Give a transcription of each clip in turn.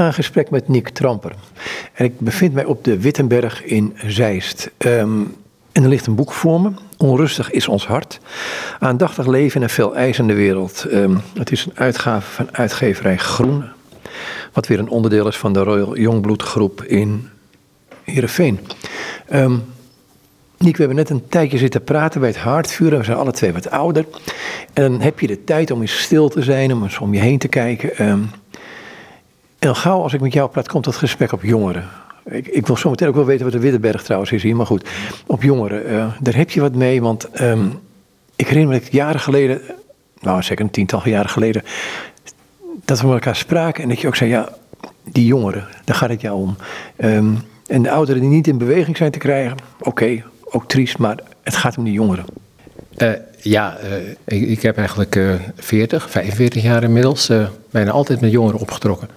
ga gesprek met Nick Tramper. En ik bevind mij op de Wittenberg in Zeist. Ehm, en er ligt een boek voor me. Onrustig is ons hart. Aandachtig leven in een veel eisende wereld. Ehm, het is een uitgave van uitgeverij Groen. Wat weer een onderdeel is van de Royal Jongbloed groep in Heerenveen. Um, Niek, we hebben net een tijdje zitten praten bij het haardvuur. We zijn alle twee wat ouder. En dan heb je de tijd om eens stil te zijn, om eens om je heen te kijken. En gauw als ik met jou praat, komt dat gesprek op jongeren. Ik, ik wil zo meteen ook wel weten wat de Wittenberg trouwens is hier, maar goed. Op jongeren, uh, daar heb je wat mee, want um, ik herinner me dat jaren geleden, nou zeker een tiental jaren geleden, dat we met elkaar spraken en dat je ook zei, ja, die jongeren, daar gaat het jou om. Um, en de ouderen die niet in beweging zijn te krijgen, oké, ook triest, maar het gaat om die jongeren. Uh, ja, uh, ik, ik, heb eigenlijk uh, 40, 45 jaar inmiddels eh, bijna altijd met jongeren opgetrokken.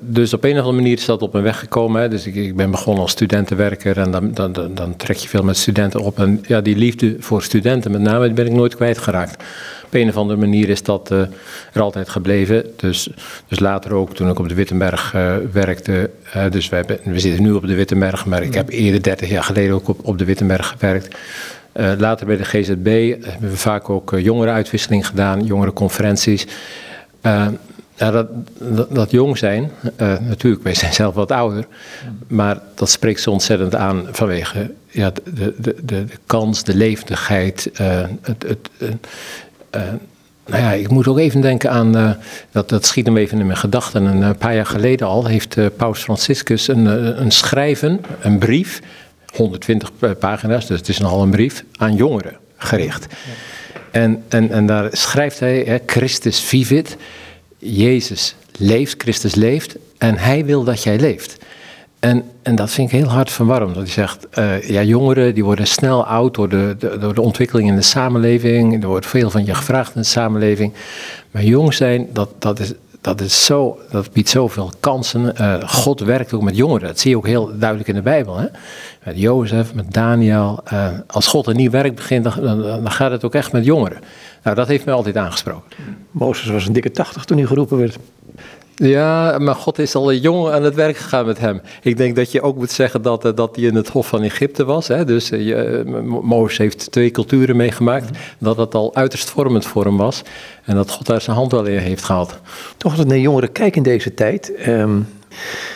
Dus op een of andere manier is dat op mijn weg gekomen. Hè. Dus ik, ik, ben begonnen als studentenwerker en dan, dan, dan, trek je veel met studenten op. En ja, die liefde voor studenten met name, die ben ik nooit kwijtgeraakt. Op een of andere manier is dat er altijd gebleven. Dus, dus later ook, toen ik op de Wittenberg werkte. dus wij, we zitten nu op de Wittenberg, maar ik heb eerder 30 jaar geleden ook op, op de Wittenberg gewerkt. Later bij de GZB hebben we vaak ook jongerenuitwisseling gedaan, jongerenconferenties. Uh, ja, dat, dat, dat, jong zijn, natuurlijk, wij zijn zelf wat ouder, maar dat spreekt ze ontzettend aan vanwege ja, de, de, de, de kans, de levendigheid. het, het, nou ja, ik moet ook even denken aan, dat, dat schiet hem even in mijn gedachten. Een paar jaar geleden al heeft Paus Franciscus een, een schrijven, een brief 120 pagina's, dus het is nogal een brief, aan jongeren gericht. En, en, en daar schrijft hij, hè, Christus vivit, Jezus leeft, Christus leeft en hij wil dat jij leeft. En, en dat vind ik heel hard verwarmd. Dat hij zegt, uh, ja, jongeren die worden snel oud door de, door de ontwikkeling in de samenleving. Er wordt veel van je gevraagd in de samenleving. Maar jong zijn, dat, dat, is, dat, is zo, dat biedt zoveel kansen. Uh, God werkt ook met jongeren. Dat zie je ook heel duidelijk in de Bijbel. Hè? Met Jozef, met Daniel. Uh, als God een nieuw werk begint, dan, dan, gaat het ook echt met jongeren. Nou, dat heeft mij altijd aangesproken. Mozes was een dikke tachtig toen hij geroepen werd. Ja, maar God is al jong aan het werk gegaan met hem. Ik denk dat je ook moet zeggen dat, dat hij in het Hof van Egypte was. Hè? Dus uh, Mozes heeft twee culturen meegemaakt. Dat het al uiterst vormend voor hem was. En dat God daar zijn hand wel in heeft gehad. Toch als het naar jongeren kijken in deze tijd. Um,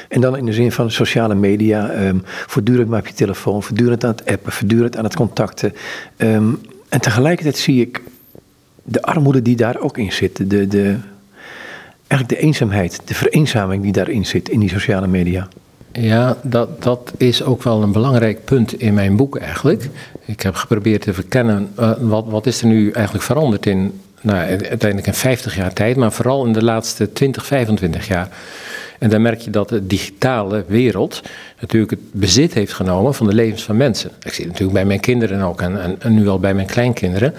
en dan in de zin van sociale media. Um, voortdurend maar op je telefoon. Voortdurend aan het appen. Voortdurend aan het contacten. Um, en tegelijkertijd zie ik de armoede die daar ook in zit. De, de, eigenlijk de eenzaamheid, de vereenzaming die daarin zit in die sociale media. Ja, dat, dat is ook wel een belangrijk punt in mijn boek eigenlijk. Ik heb geprobeerd te verkennen uh, wat, wat is er nu eigenlijk veranderd in nou, uiteindelijk in 50 jaar tijd, maar vooral in de laatste 20, 25 jaar. En dan merk je dat de digitale wereld natuurlijk het bezit heeft genomen van de levens van mensen. Ik zie het natuurlijk bij mijn kinderen ook en, en, en nu al bij mijn kleinkinderen.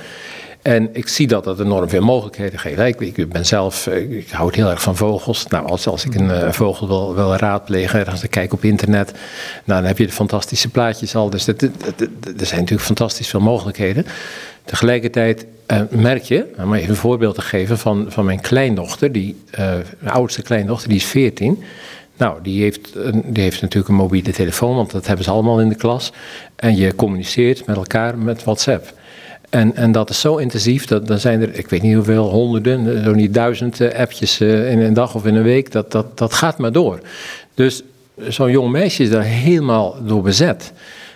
En ik zie dat dat enorm veel mogelijkheden geeft. Ik, ben zelf, eh, ik hou heel erg van vogels. Nou, als, als ik een uh, vogel wil, wil raadplegen, als ik kijk op internet, nou, dan heb je de fantastische plaatjes al. Dus er zijn natuurlijk fantastisch veel mogelijkheden. Tegelijkertijd uh, merk je, om even een voorbeeld te geven van, van mijn kleindochter, die, mijn oudste kleindochter, die is 14. Nou, die heeft, die heeft natuurlijk een mobiele telefoon, want dat hebben ze allemaal in de klas. En je communiceert met elkaar met WhatsApp. En, en dat is zo intensief, dat dan zijn er, ik weet niet hoeveel, honderden, zo niet duizend uh, appjes uh, in een dag of in een week. Dat, dat, dat gaat maar door. Dus zo'n jong meisje is daar helemaal door bezet.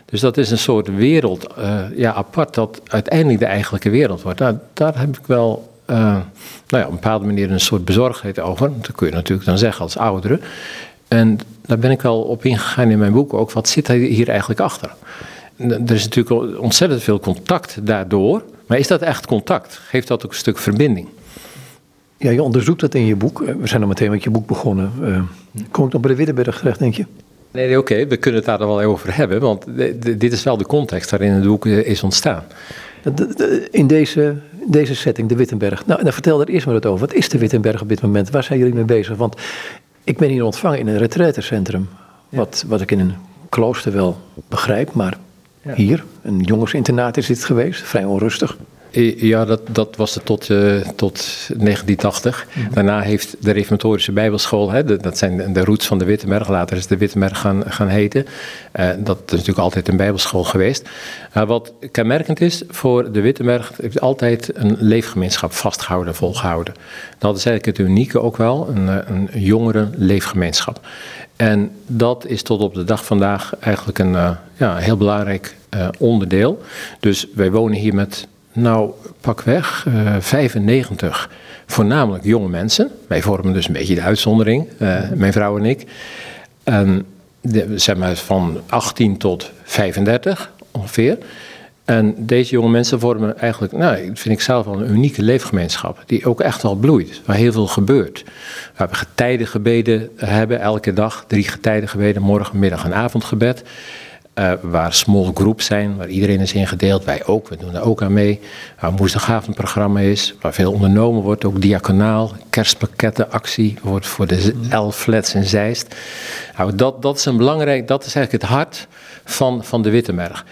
Dus dat is een soort wereld, ja, apart, dat uiteindelijk de eigenlijke wereld wordt. Nou, daar heb ik wel, nou ja, op een bepaalde manier een soort bezorgdheid over. Dat kun je natuurlijk dan zeggen als ouderen. En daar ben ik wel op ingegaan in mijn boek ook. Wat zit hier eigenlijk achter? Er is natuurlijk ontzettend veel contact daardoor. Maar is dat echt contact? Geeft dat ook een stuk verbinding? Ja, je onderzoekt dat in je boek. Eh, we zijn al meteen met je boek begonnen. Uh, komt het op de Wittenberg terecht, denk je? Nee, nee oké, we kunnen het daar wel over hebben. Want dit is wel de context waarin het boek eh, is ontstaan. In deze, deze setting, de Wittenberg. Nou, dan vertel er eerst maar wat over. Wat is de Wittenberg op dit moment? Waar zijn jullie mee bezig? Want ik ben hier ontvangen in een retraitecentrum. Wat, wat ik in een klooster wel begrijp, maar ja. Hier, een jongensinternaat is dit geweest, vrij onrustig. Ja, dat, dat was het tot, uh, tot 1980. Mhm. Daarna heeft de Reformatorische Bijbelschool, hè, dat zijn de roots van de Wittenberg, later is de Wittenberg gaan, gaan heten. Uh, dat is natuurlijk altijd een Bijbelschool geweest. Maar wat kenmerkend is voor de Wittenberg, heeft altijd een leefgemeenschap vastgehouden en volgehouden. Dat is eigenlijk het unieke ook wel, een, een jongere leefgemeenschap. En dat is tot op de dag vandaag eigenlijk een uh, ja, heel belangrijk uh, onderdeel. Dus wij wonen hier met, nou, pakweg, uh, 95 voornamelijk jonge mensen. Wij vormen dus een beetje de uitzondering, mijn vrouw en ik. De, zeg maar van 18 tot 35 ongeveer. En deze jonge mensen vormen eigenlijk, nou, vind ik zelf wel een unieke leefgemeenschap. Die ook echt wel bloeit, waar heel veel gebeurt. Waar we getijdengebeden hebben, elke dag. Drie getijdengebeden, morgen, middag en avondgebed. Uh, waar small groups zijn, waar iedereen is ingedeeld. Wij ook, we doen daar ook aan mee. Waar een woensdagavondprogramma is, waar veel ondernomen wordt. Ook diaconaal, kerstpakketten, actie wordt voor de elf flats in Zeist. Nou, dat, dat is een belangrijk, dat is eigenlijk het hart van, van de Wittenberg.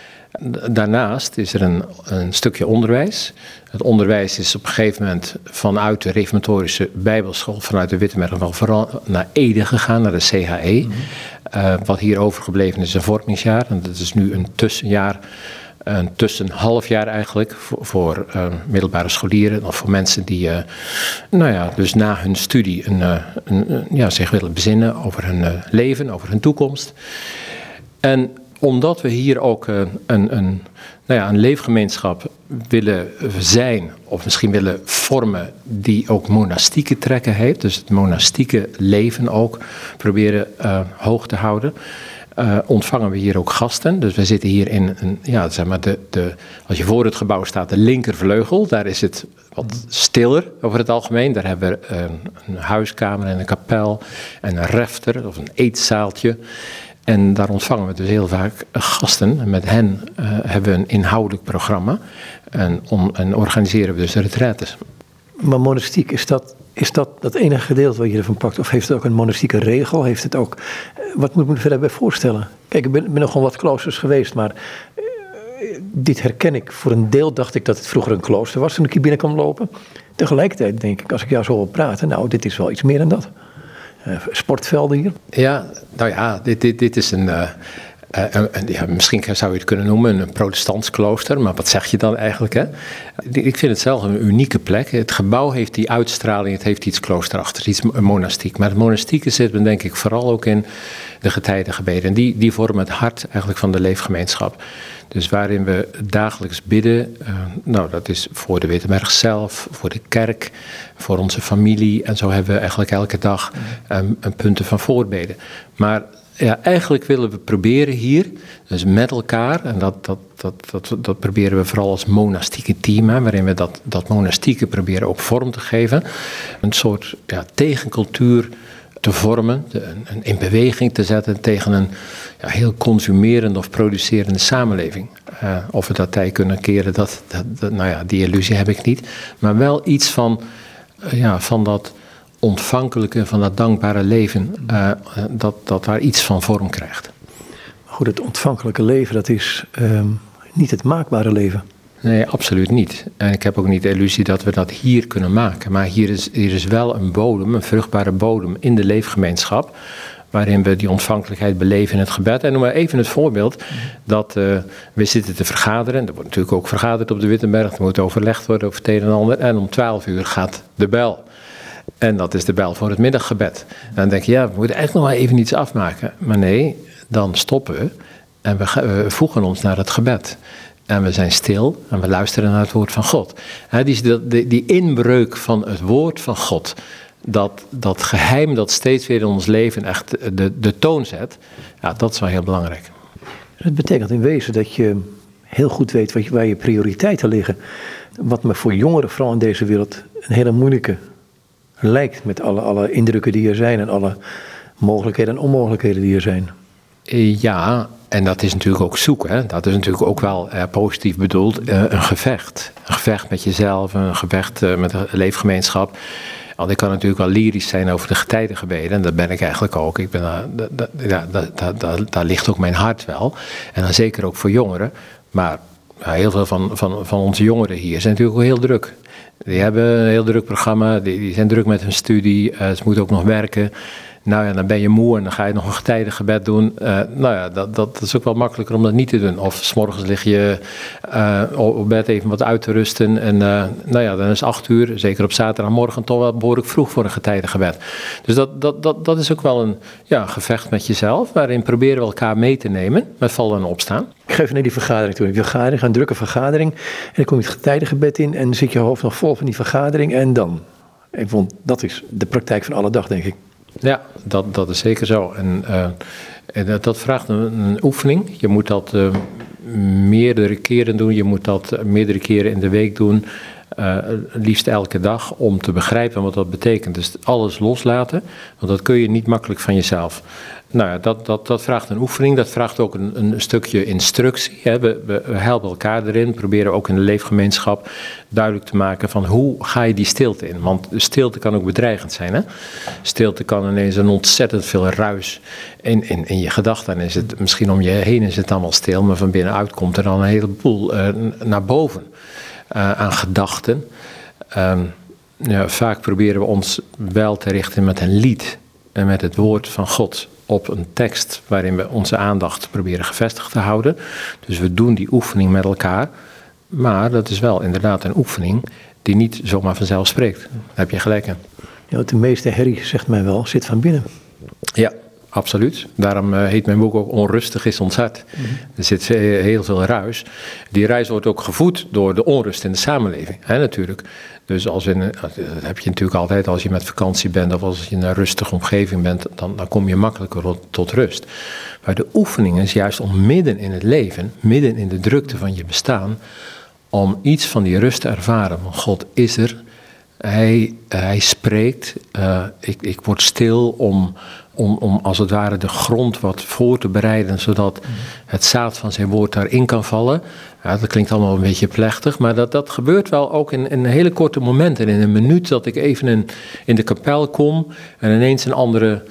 Daarnaast is er een, een, stukje onderwijs. Het onderwijs is op een gegeven moment vanuit de reformatorische bijbelschool, vanuit de Wittenberg, wel vooral naar Ede gegaan, naar de CHE. Mm wat hier overgebleven is een vormingsjaar. En dat is nu een tussenjaar, een tussenhalfjaar eigenlijk, voor, voor uh, middelbare scholieren of voor mensen die, uh, nou ja, dus na hun studie een, een, ja, zich willen bezinnen over hun leven, over hun toekomst. En omdat we hier ook een, een, nou ja, een leefgemeenschap willen zijn, of misschien willen vormen, die ook monastieke trekken heeft, dus het monastieke leven ook proberen uh, hoog te houden. Uh, ontvangen we hier ook gasten. Dus we zitten hier in een, ja, zeg maar de, de, als je voor het gebouw staat, de linkervleugel. Daar is het wat stiller over het algemeen. Daar hebben we een, een huiskamer en een kapel en een refter of een eetzaaltje. En daar ontvangen we dus heel vaak gasten. En met hen uh, hebben we een inhoudelijk programma. En, en organiseren we dus retraites. Maar monastiek, is dat, is dat dat enige gedeelte wat je ervan pakt? Of heeft het ook een monastieke regel? Heeft het ook, eh, wat moet ik me verder bij voorstellen? Kijk, ik ben, nog wel wat kloosters geweest, maar dit herken ik. Voor een deel dacht ik dat het vroeger een klooster was toen ik hier binnen kwam lopen. Tegelijkertijd denk ik, als ik jou zo wil praten, nou, dit is wel iets meer dan dat. Eh, sportvelden hier? Ja, nou ja, dit, dit, dit is een. Uh, misschien zou je het kunnen noemen een protestants klooster, maar wat zeg je dan eigenlijk? Hè? Ik vind het zelf een unieke plek. Het gebouw heeft die uitstraling, het heeft iets kloosterachtigs, iets monastiek. Maar het monastieke zit me denk ik vooral ook in de getijdengebeden. En die, die vormen het hart eigenlijk van de leefgemeenschap. Dus waarin we dagelijks bidden, uh, nou dat is voor de Wittenberg zelf, voor de kerk, voor onze familie. En zo hebben we eigenlijk elke dag um, een punten van voorbeden. Maar ja, eigenlijk willen we proberen hier, dus met elkaar, en dat, dat, dat, dat, dat proberen we vooral als monastieke team, hè, waarin we dat, dat monastieke proberen ook vorm te geven, een soort ja, tegencultuur te vormen, een, in beweging te zetten tegen een ja, heel consumerende of producerende samenleving. Uh, of we dat tij kunnen keren, dat, dat, nou ja, die illusie heb ik niet. Maar wel iets van, uh, ja, van dat ontvankelijke, van dat dankbare leven, uh, dat, dat daar iets van vorm krijgt. Goed, het ontvankelijke leven, dat is ehm, niet het maakbare leven. Nee, absoluut niet. En ik heb ook niet de illusie dat we dat hier kunnen maken. Maar hier is, hier is wel een bodem, een vruchtbare bodem in de leefgemeenschap. Waarin we die ontvankelijkheid beleven in het gebed. En noem maar even het voorbeeld dat uh, we zitten te vergaderen. Er wordt natuurlijk ook vergaderd op de Wittenberg. Er moet overlegd worden over het een en ander. En om twaalf uur gaat de bel. En dat is de bel voor het middaggebed. Dan denk je, ja, we moeten eigenlijk nog maar even iets afmaken. Maar nee, dan stoppen we en we, voegen ons naar het gebed en we zijn stil en we luisteren naar het woord van God. die, die, die inbreuk van het woord van God, dat, dat geheim dat steeds weer in ons leven echt de, de toon zet, ja, dat is wel heel belangrijk. Het betekent in wezen dat je heel goed weet wat je, waar je prioriteiten liggen. Wat me voor jongeren, vooral in deze wereld, een hele moeilijke lijkt met alle, alle indrukken die er zijn en alle mogelijkheden en onmogelijkheden die er zijn. Ja, en dat is natuurlijk ook zoeken. Dat is natuurlijk ook wel eh, positief bedoeld. Eh, een gevecht. Een gevecht met jezelf, een gevecht uh, met de leefgemeenschap. Want ik kan natuurlijk wel lyrisch zijn over de getijdengebeden. En dat ben ik eigenlijk ook. Ik ben, ja, daar, daar, daar, daar ligt ook mijn hart wel. En dan zeker ook voor jongeren. Maar heel veel van, van, van onze jongeren hier zijn natuurlijk ook heel druk. Die hebben een heel druk programma, die, die zijn druk met hun studie, uh, ze moeten ook nog werken. Nou ja, dan ben je moe en dan ga je nog een getijdengebed doen. Uh, nou ja, dat, dat, is ook wel makkelijker om dat niet te doen. Of s morgens lig je uh, op bed even wat uit te rusten. En uh, nou ja, dan is acht uur, zeker op zaterdagmorgen, toch wel behoorlijk vroeg voor een getijdengebed. Dus dat, dat, dat, dat is ook wel een ja, gevecht met jezelf, waarin proberen we elkaar mee te nemen met vallen en opstaan. Ik geef naar die vergadering toe. Die vergadering, een drukke vergadering. En dan kom je het getijdengebed in en dan zit je hoofd nog vol van die vergadering. En dan? Ik vond, dat is de praktijk van alle dag, denk ik. Ja, dat, dat is zeker zo. En, uh, en dat, dat, vraagt een, oefening. Je moet dat uh, meerdere keren doen. Je moet dat meerdere keren in de week doen. Uh, liefst elke dag om te begrijpen wat dat betekent. Dus alles loslaten, want dat kun je niet makkelijk van jezelf. Nou ja, dat, dat, dat vraagt een oefening, dat vraagt ook een, een stukje instructie. Hè. We, we, helpen elkaar erin, proberen ook in de leefgemeenschap duidelijk te maken van hoe ga je die stilte in. Want stilte kan ook bedreigend zijn. Hè? Stilte kan ineens een ontzettend veel ruis in, in, in je gedachten. Is het misschien om je heen is het allemaal stil, maar van binnenuit komt er dan een heleboel uh, naar boven aan gedachten. Uh, ja, vaak proberen we ons wel te richten met een lied en met het woord van God op een tekst waarin we onze aandacht proberen gevestigd te houden. Dus we doen die oefening met elkaar. Maar dat is wel inderdaad een oefening die niet zomaar vanzelf spreekt. Daar heb je gelijk in. Ja, de meeste herrie, zegt mij wel, zit van binnen. Ja, absoluut. Daarom uh, heet mijn boek ook Onrustig is ons hart. Mm -hmm. Er zit heel veel ruis. Die ruis wordt ook gevoed door de onrust in de samenleving, hè, natuurlijk. Dus als in, dat heb je natuurlijk altijd als je met vakantie bent of als je in een rustige omgeving bent, dan, dan kom je makkelijker tot, tot rust. Maar de oefening is juist om midden in het leven, midden in de drukte van je bestaan, om iets van die rust te ervaren. Want God is er, Hij, hij spreekt, uh, ik, ik word stil om, om, als het ware de grond wat voor te bereiden, zodat het zaad van zijn woord daarin kan vallen. Ja, dat klinkt allemaal een beetje plechtig, maar dat, dat gebeurt wel ook in, in hele korte momenten. In een minuut dat ik even in, in de kapel kom en ineens een andere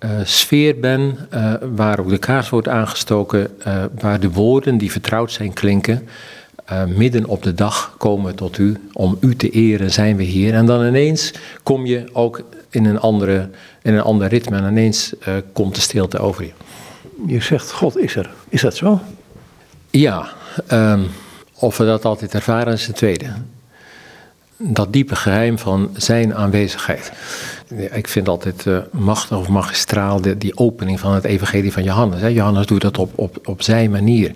uh, sfeer ben, uh, waar ook de kaars wordt aangestoken, uh, waar de woorden die vertrouwd zijn klinken. Midden op de dag komen tot u, om u te eren zijn we hier. En dan ineens kom je ook in een, andere, in een ander ritme en ineens komt de stilte over je. Je zegt God is er. Is dat zo? Ja, um, of we dat altijd ervaren is het tweede. Dat diepe geheim van zijn aanwezigheid. Ik vind altijd uh, machtig of magistraal de, die opening van het evangelie van Johannes. Hè. Johannes doet dat op, op, op zijn manier.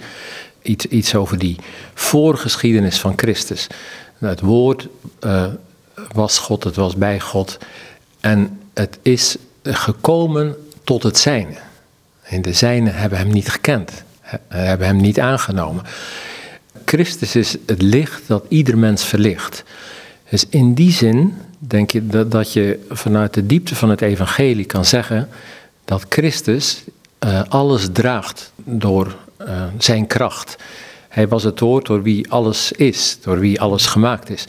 Iets, iets over die voorgeschiedenis van Christus. Het woord uh, was God, het was bij God. En het is gekomen tot het zijne. En de zijnen hebben hem niet gekend, hebben hem niet aangenomen. Christus is het licht dat ieder mens verlicht. Dus in die zin denk je dat, dat je vanuit de diepte van het evangelie kan zeggen dat Christus uh, alles draagt door uh, zijn kracht. Hij was het woord door wie alles is, door wie alles gemaakt is.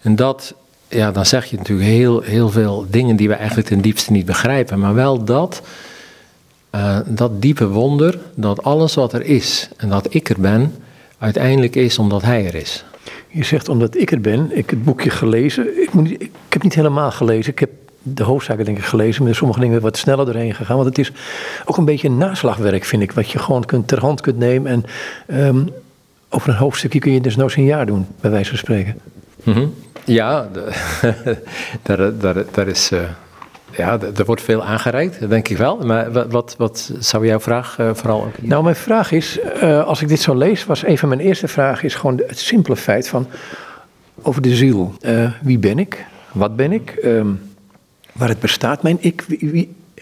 En dat, ja, dan zeg je natuurlijk heel, heel veel dingen die we eigenlijk ten diepste niet begrijpen, maar wel dat, uh, dat diepe wonder, dat alles wat er is en dat ik er ben, uiteindelijk is omdat hij er is. Je zegt omdat ik er ben, ik heb het boekje gelezen. Ik, moet ik heb niet helemaal gelezen. Ik heb de hoofdzaken denk ik gelezen, maar sommige dingen wat sneller doorheen gegaan. Want het is ook een beetje een naslagwerk, vind ik, wat je gewoon kunt, ter hand kunt nemen. En um, over een hoofdstukje kun je dus nooit een jaar doen, bij wijze van spreken. Mm -hmm. Ja, de, daar, daar, daar is... Uh, ja, er wordt veel aangereikt, denk ik wel. Maar wat, wat, zou jouw vraag uh, vooral ook Nou, mijn vraag is, uh, als ik dit zo lees, was een van mijn eerste vragen is gewoon het simpele feit van over de ziel. Wie ben ik? Wat ben ik? Um, waar het bestaat, mijn ik?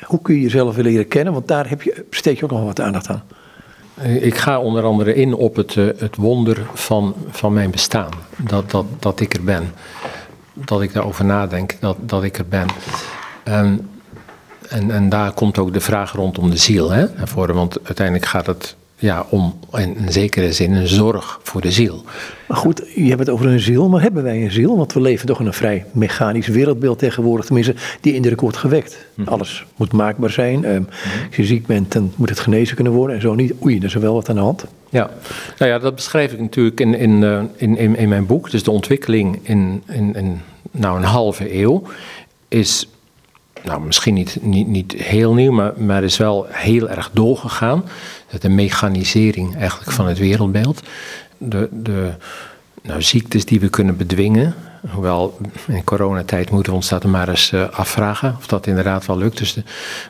Hoe kun je jezelf leren kennen? Want daar heb je, besteed je ook nog wat aandacht aan. Ik ga onder andere in op het, het wonder van, van mijn bestaan. Dat, dat, dat ik er ben. Dat ik daarover nadenk, dat, dat ik er ben. Um, en, en daar komt ook de vraag rondom de ziel hè, voren. Want uiteindelijk gaat het ja, om in een zekere zin een zorg voor de ziel. Maar goed, je hebt het over een ziel, maar hebben wij een ziel? Want we leven toch in een vrij mechanisch wereldbeeld tegenwoordig. Tenminste, die indruk wordt gewekt. Mhm. Alles moet maakbaar zijn. Ehm, Als je ziek bent, dan moet het genezen kunnen worden. En zo niet. Oei, er is wel wat aan de hand. Ja, nou ja, dat beschrijf ik natuurlijk in, in, eh, in, in, in mijn boek. Dus de ontwikkeling in, in, in nou, een halve eeuw is nou, misschien niet, niet, niet heel nieuw, maar, maar is wel heel erg doorgegaan. De mechanisering eigenlijk van het wereldbeeld. De, de nou, ziektes die we kunnen bedwingen. Hoewel in coronatijd moeten we ons dat maar eens uh, afvragen of dat inderdaad wel lukt. Dus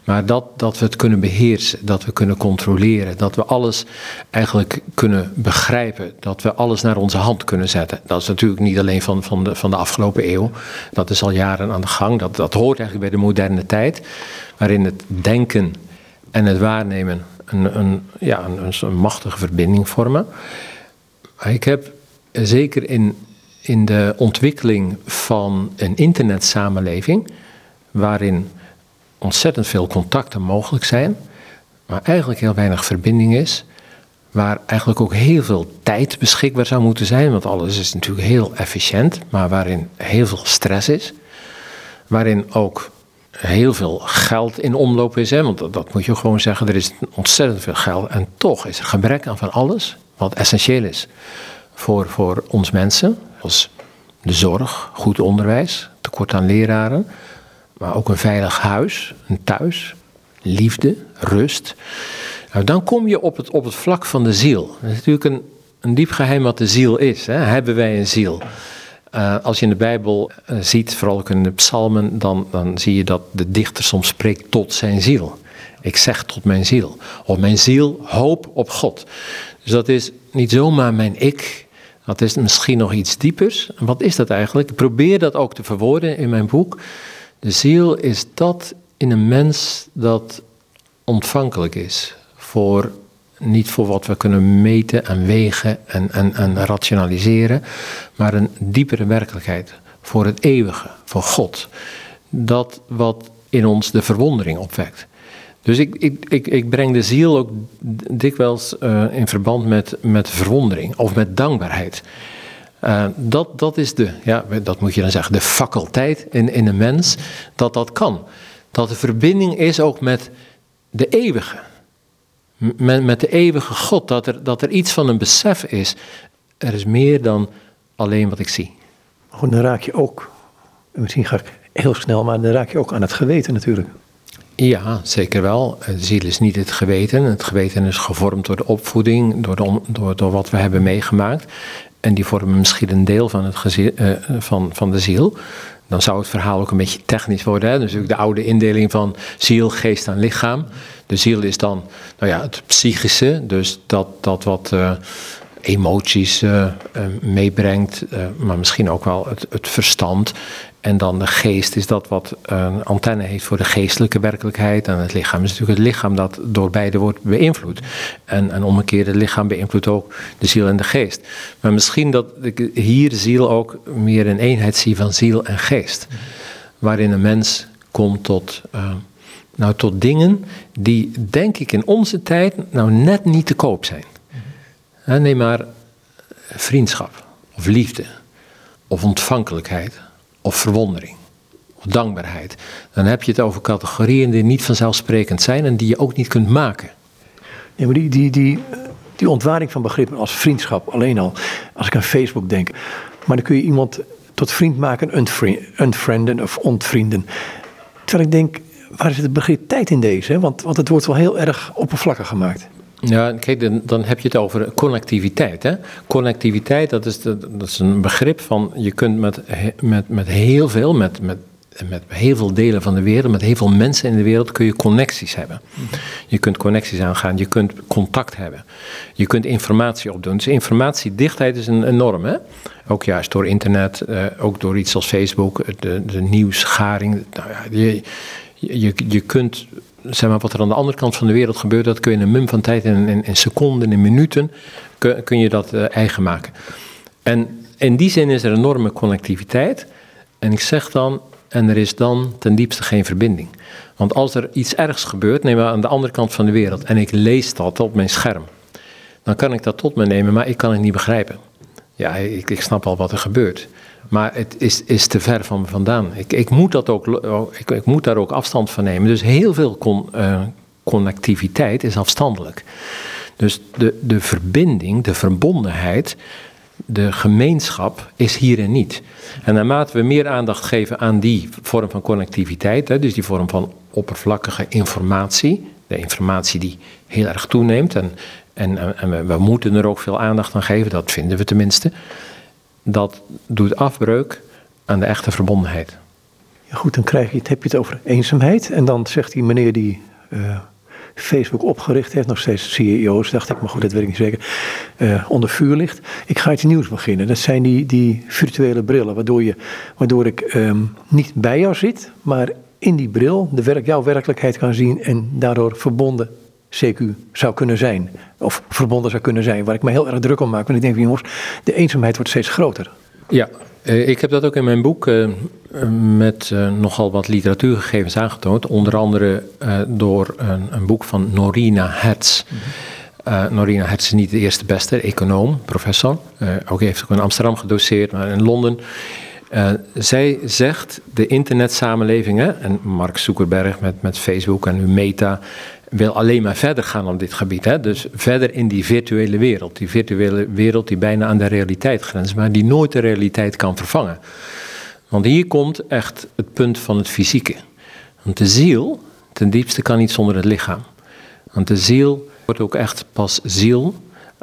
maar dat, dat we het kunnen beheersen, dat we kunnen controleren, dat we alles eigenlijk kunnen begrijpen, dat we alles naar onze hand kunnen zetten. Dat is natuurlijk niet alleen van, van, de, van de afgelopen eeuw, dat is al jaren aan de gang. Dat, dat hoort eigenlijk bij de moderne tijd, waarin het denken en het waarnemen een, een, ja, een, een machtige verbinding vormen. Maar ik heb zeker in in de ontwikkeling van een internetsamenleving, waarin ontzettend veel contacten mogelijk zijn, maar eigenlijk heel weinig verbinding is, waar eigenlijk ook heel veel tijd beschikbaar zou moeten zijn, want alles is natuurlijk heel efficiënt, maar waarin heel veel stress is, waarin ook heel veel geld in omloop is, hè, want dat, dat moet je gewoon zeggen, er is ontzettend veel geld en toch is er gebrek aan van alles wat essentieel is voor, voor ons mensen, als de zorg, goed onderwijs, tekort aan leraren, maar ook een veilig huis, een thuis, liefde, rust. Nou, dan kom je op het, op het vlak van de ziel. Dat is natuurlijk een, een diep geheim wat de ziel is. Hè? Hebben wij een ziel? Uh, als je in de Bijbel uh, ziet, vooral ook in de psalmen, dan, dan zie je dat de dichter soms spreekt tot zijn ziel. Ik zeg tot mijn ziel. Of mijn ziel hoop op God. Dus dat is niet zomaar mijn ik, dat is misschien nog iets diepers. Wat is dat eigenlijk? Ik probeer dat ook te verwoorden in mijn boek. De ziel is dat in een mens dat ontvankelijk is voor niet voor wat we kunnen meten en wegen en, en, en rationaliseren, maar een diepere werkelijkheid voor het eeuwige, voor God. Dat wat in ons de verwondering opwekt. Dus ik, ik, ik, ik breng de ziel ook dikwijls uh, in verband met, met verwondering of met dankbaarheid. Uh, dat, dat is de, ja, dat moet je dan zeggen, de faculteit in, in een mens, dat dat kan. Dat de verbinding is ook met de eeuwige. Met, met de eeuwige God, dat er, dat er iets van een besef is. Er is meer dan alleen wat ik zie. Goed, dan raak je ook, misschien ga ik heel snel, maar dan raak je ook aan het geweten natuurlijk. Ja, zeker wel. De ziel is niet het geweten. Het geweten is gevormd door de opvoeding, door, door, door wat we hebben meegemaakt. En die vormen misschien een deel van, het uh, van, van de ziel. Dan zou het verhaal ook een beetje technisch worden. Dus de oude indeling van ziel, geest en lichaam. De ziel is dan nou ja, het psychische, dus dat, dat wat uh, emoties meebrengt, maar misschien ook wel het, het verstand. En dan de geest is dat wat een antenne heeft voor de geestelijke werkelijkheid. En het lichaam is natuurlijk het lichaam dat door beide wordt beïnvloed. En, en omgekeerd, het lichaam beïnvloedt ook de ziel en de geest. Maar misschien dat ik hier ziel ook meer een eenheid zie van ziel en geest. Waarin een mens komt tot, uh, nou, tot dingen die, denk ik, in onze tijd nou net niet te koop zijn. Neem maar vriendschap, of liefde, of ontvankelijkheid of verwondering, of dankbaarheid. Dan heb je het over categorieën die niet vanzelfsprekend zijn en die je ook niet kunt maken. Nee, maar die, die, die, die ontwaring van begrippen als vriendschap alleen al, als ik aan Facebook denk. Maar dan kun je iemand tot vriend maken, unfrienden of ontvrienden. Terwijl ik denk, waar is het begrip tijd in deze? Want, want het wordt wel heel erg oppervlakkig gemaakt. Ja, kijk, dan, heb je het over connectiviteit. Hè? Connectiviteit, dat is, dat is een begrip van je kunt met, met, met heel veel, met, met, met heel veel delen van de wereld, met heel veel mensen in de wereld, kun je connecties hebben. Je kunt connecties aangaan, je kunt contact hebben. Je kunt informatie opdoen. Dus informatiedichtheid is een enorm. Hè? Ook juist door internet, eh, ook door iets als Facebook, de, de nieuwsgaring. Nou ja, je, je, je kunt zeg maar, wat er aan de andere kant van de wereld gebeurt, dat kun je in een mum van tijd, in, in, seconden, in minuten, kun, kun je dat uh, eigen maken. En in die zin is er enorme connectiviteit. En ik zeg dan, en er is dan ten diepste geen verbinding. Want als er iets ergs gebeurt, neem maar aan de andere kant van de wereld, en ik lees dat op mijn scherm, dan kan ik dat tot me nemen, maar ik kan het niet begrijpen. Ja, ik, ik snap al wat er gebeurt. Maar het is, is te ver van me vandaan. Ik, ik, moet dat ook, ik, ik moet daar ook afstand van nemen. Dus heel veel uh, connectiviteit is afstandelijk. Dus de, de verbinding, de verbondenheid, de gemeenschap is hier en niet. En naarmate we meer aandacht geven aan die vorm van connectiviteit, hè, dus die vorm van oppervlakkige informatie, de informatie die heel erg toeneemt, en, en, en we, moeten er ook veel aandacht aan geven, dat vinden we tenminste, dat doet afbreuk aan de echte verbondenheid. Ja, goed, dan krijg je het, heb je het over eenzaamheid. En dan zegt die meneer die uh, Facebook opgericht heeft, nog steeds CEO's, dacht ik, maar goed, dat weet ik niet zeker, uh, onder vuur ligt. Ik ga iets nieuws beginnen. Dat zijn die, die virtuele brillen, waardoor, je, waardoor ik um, niet bij jou zit, maar in die bril de jouw werkelijkheid kan zien en daardoor verbonden CQ zou kunnen zijn. Of verbonden zou kunnen zijn. Waar ik me heel erg druk om maak. Want ik denk, jongens, de eenzaamheid wordt steeds groter. Ja, eh, ik heb dat ook in mijn boek eh, met eh, nogal wat literatuurgegevens aangetoond. Onder andere door een, een, boek van Norina Hertz. Mhm. Norina Hertz is niet de eerste beste, econoom, professor. ook heeft ook in Amsterdam gedoseerd, maar in Londen. zij zegt de internetsamenlevingen, en Mark Zuckerberg met, met Facebook en nu Meta, wil alleen maar verder gaan op dit gebied. Hè? Dus verder in die virtuele wereld. Die virtuele wereld die bijna aan de realiteit grenst, maar die nooit de realiteit kan vervangen. Want hier komt echt het punt van het fysieke. Want de ziel, ten diepste, kan niet zonder het lichaam. Want de ziel wordt ook echt pas ziel.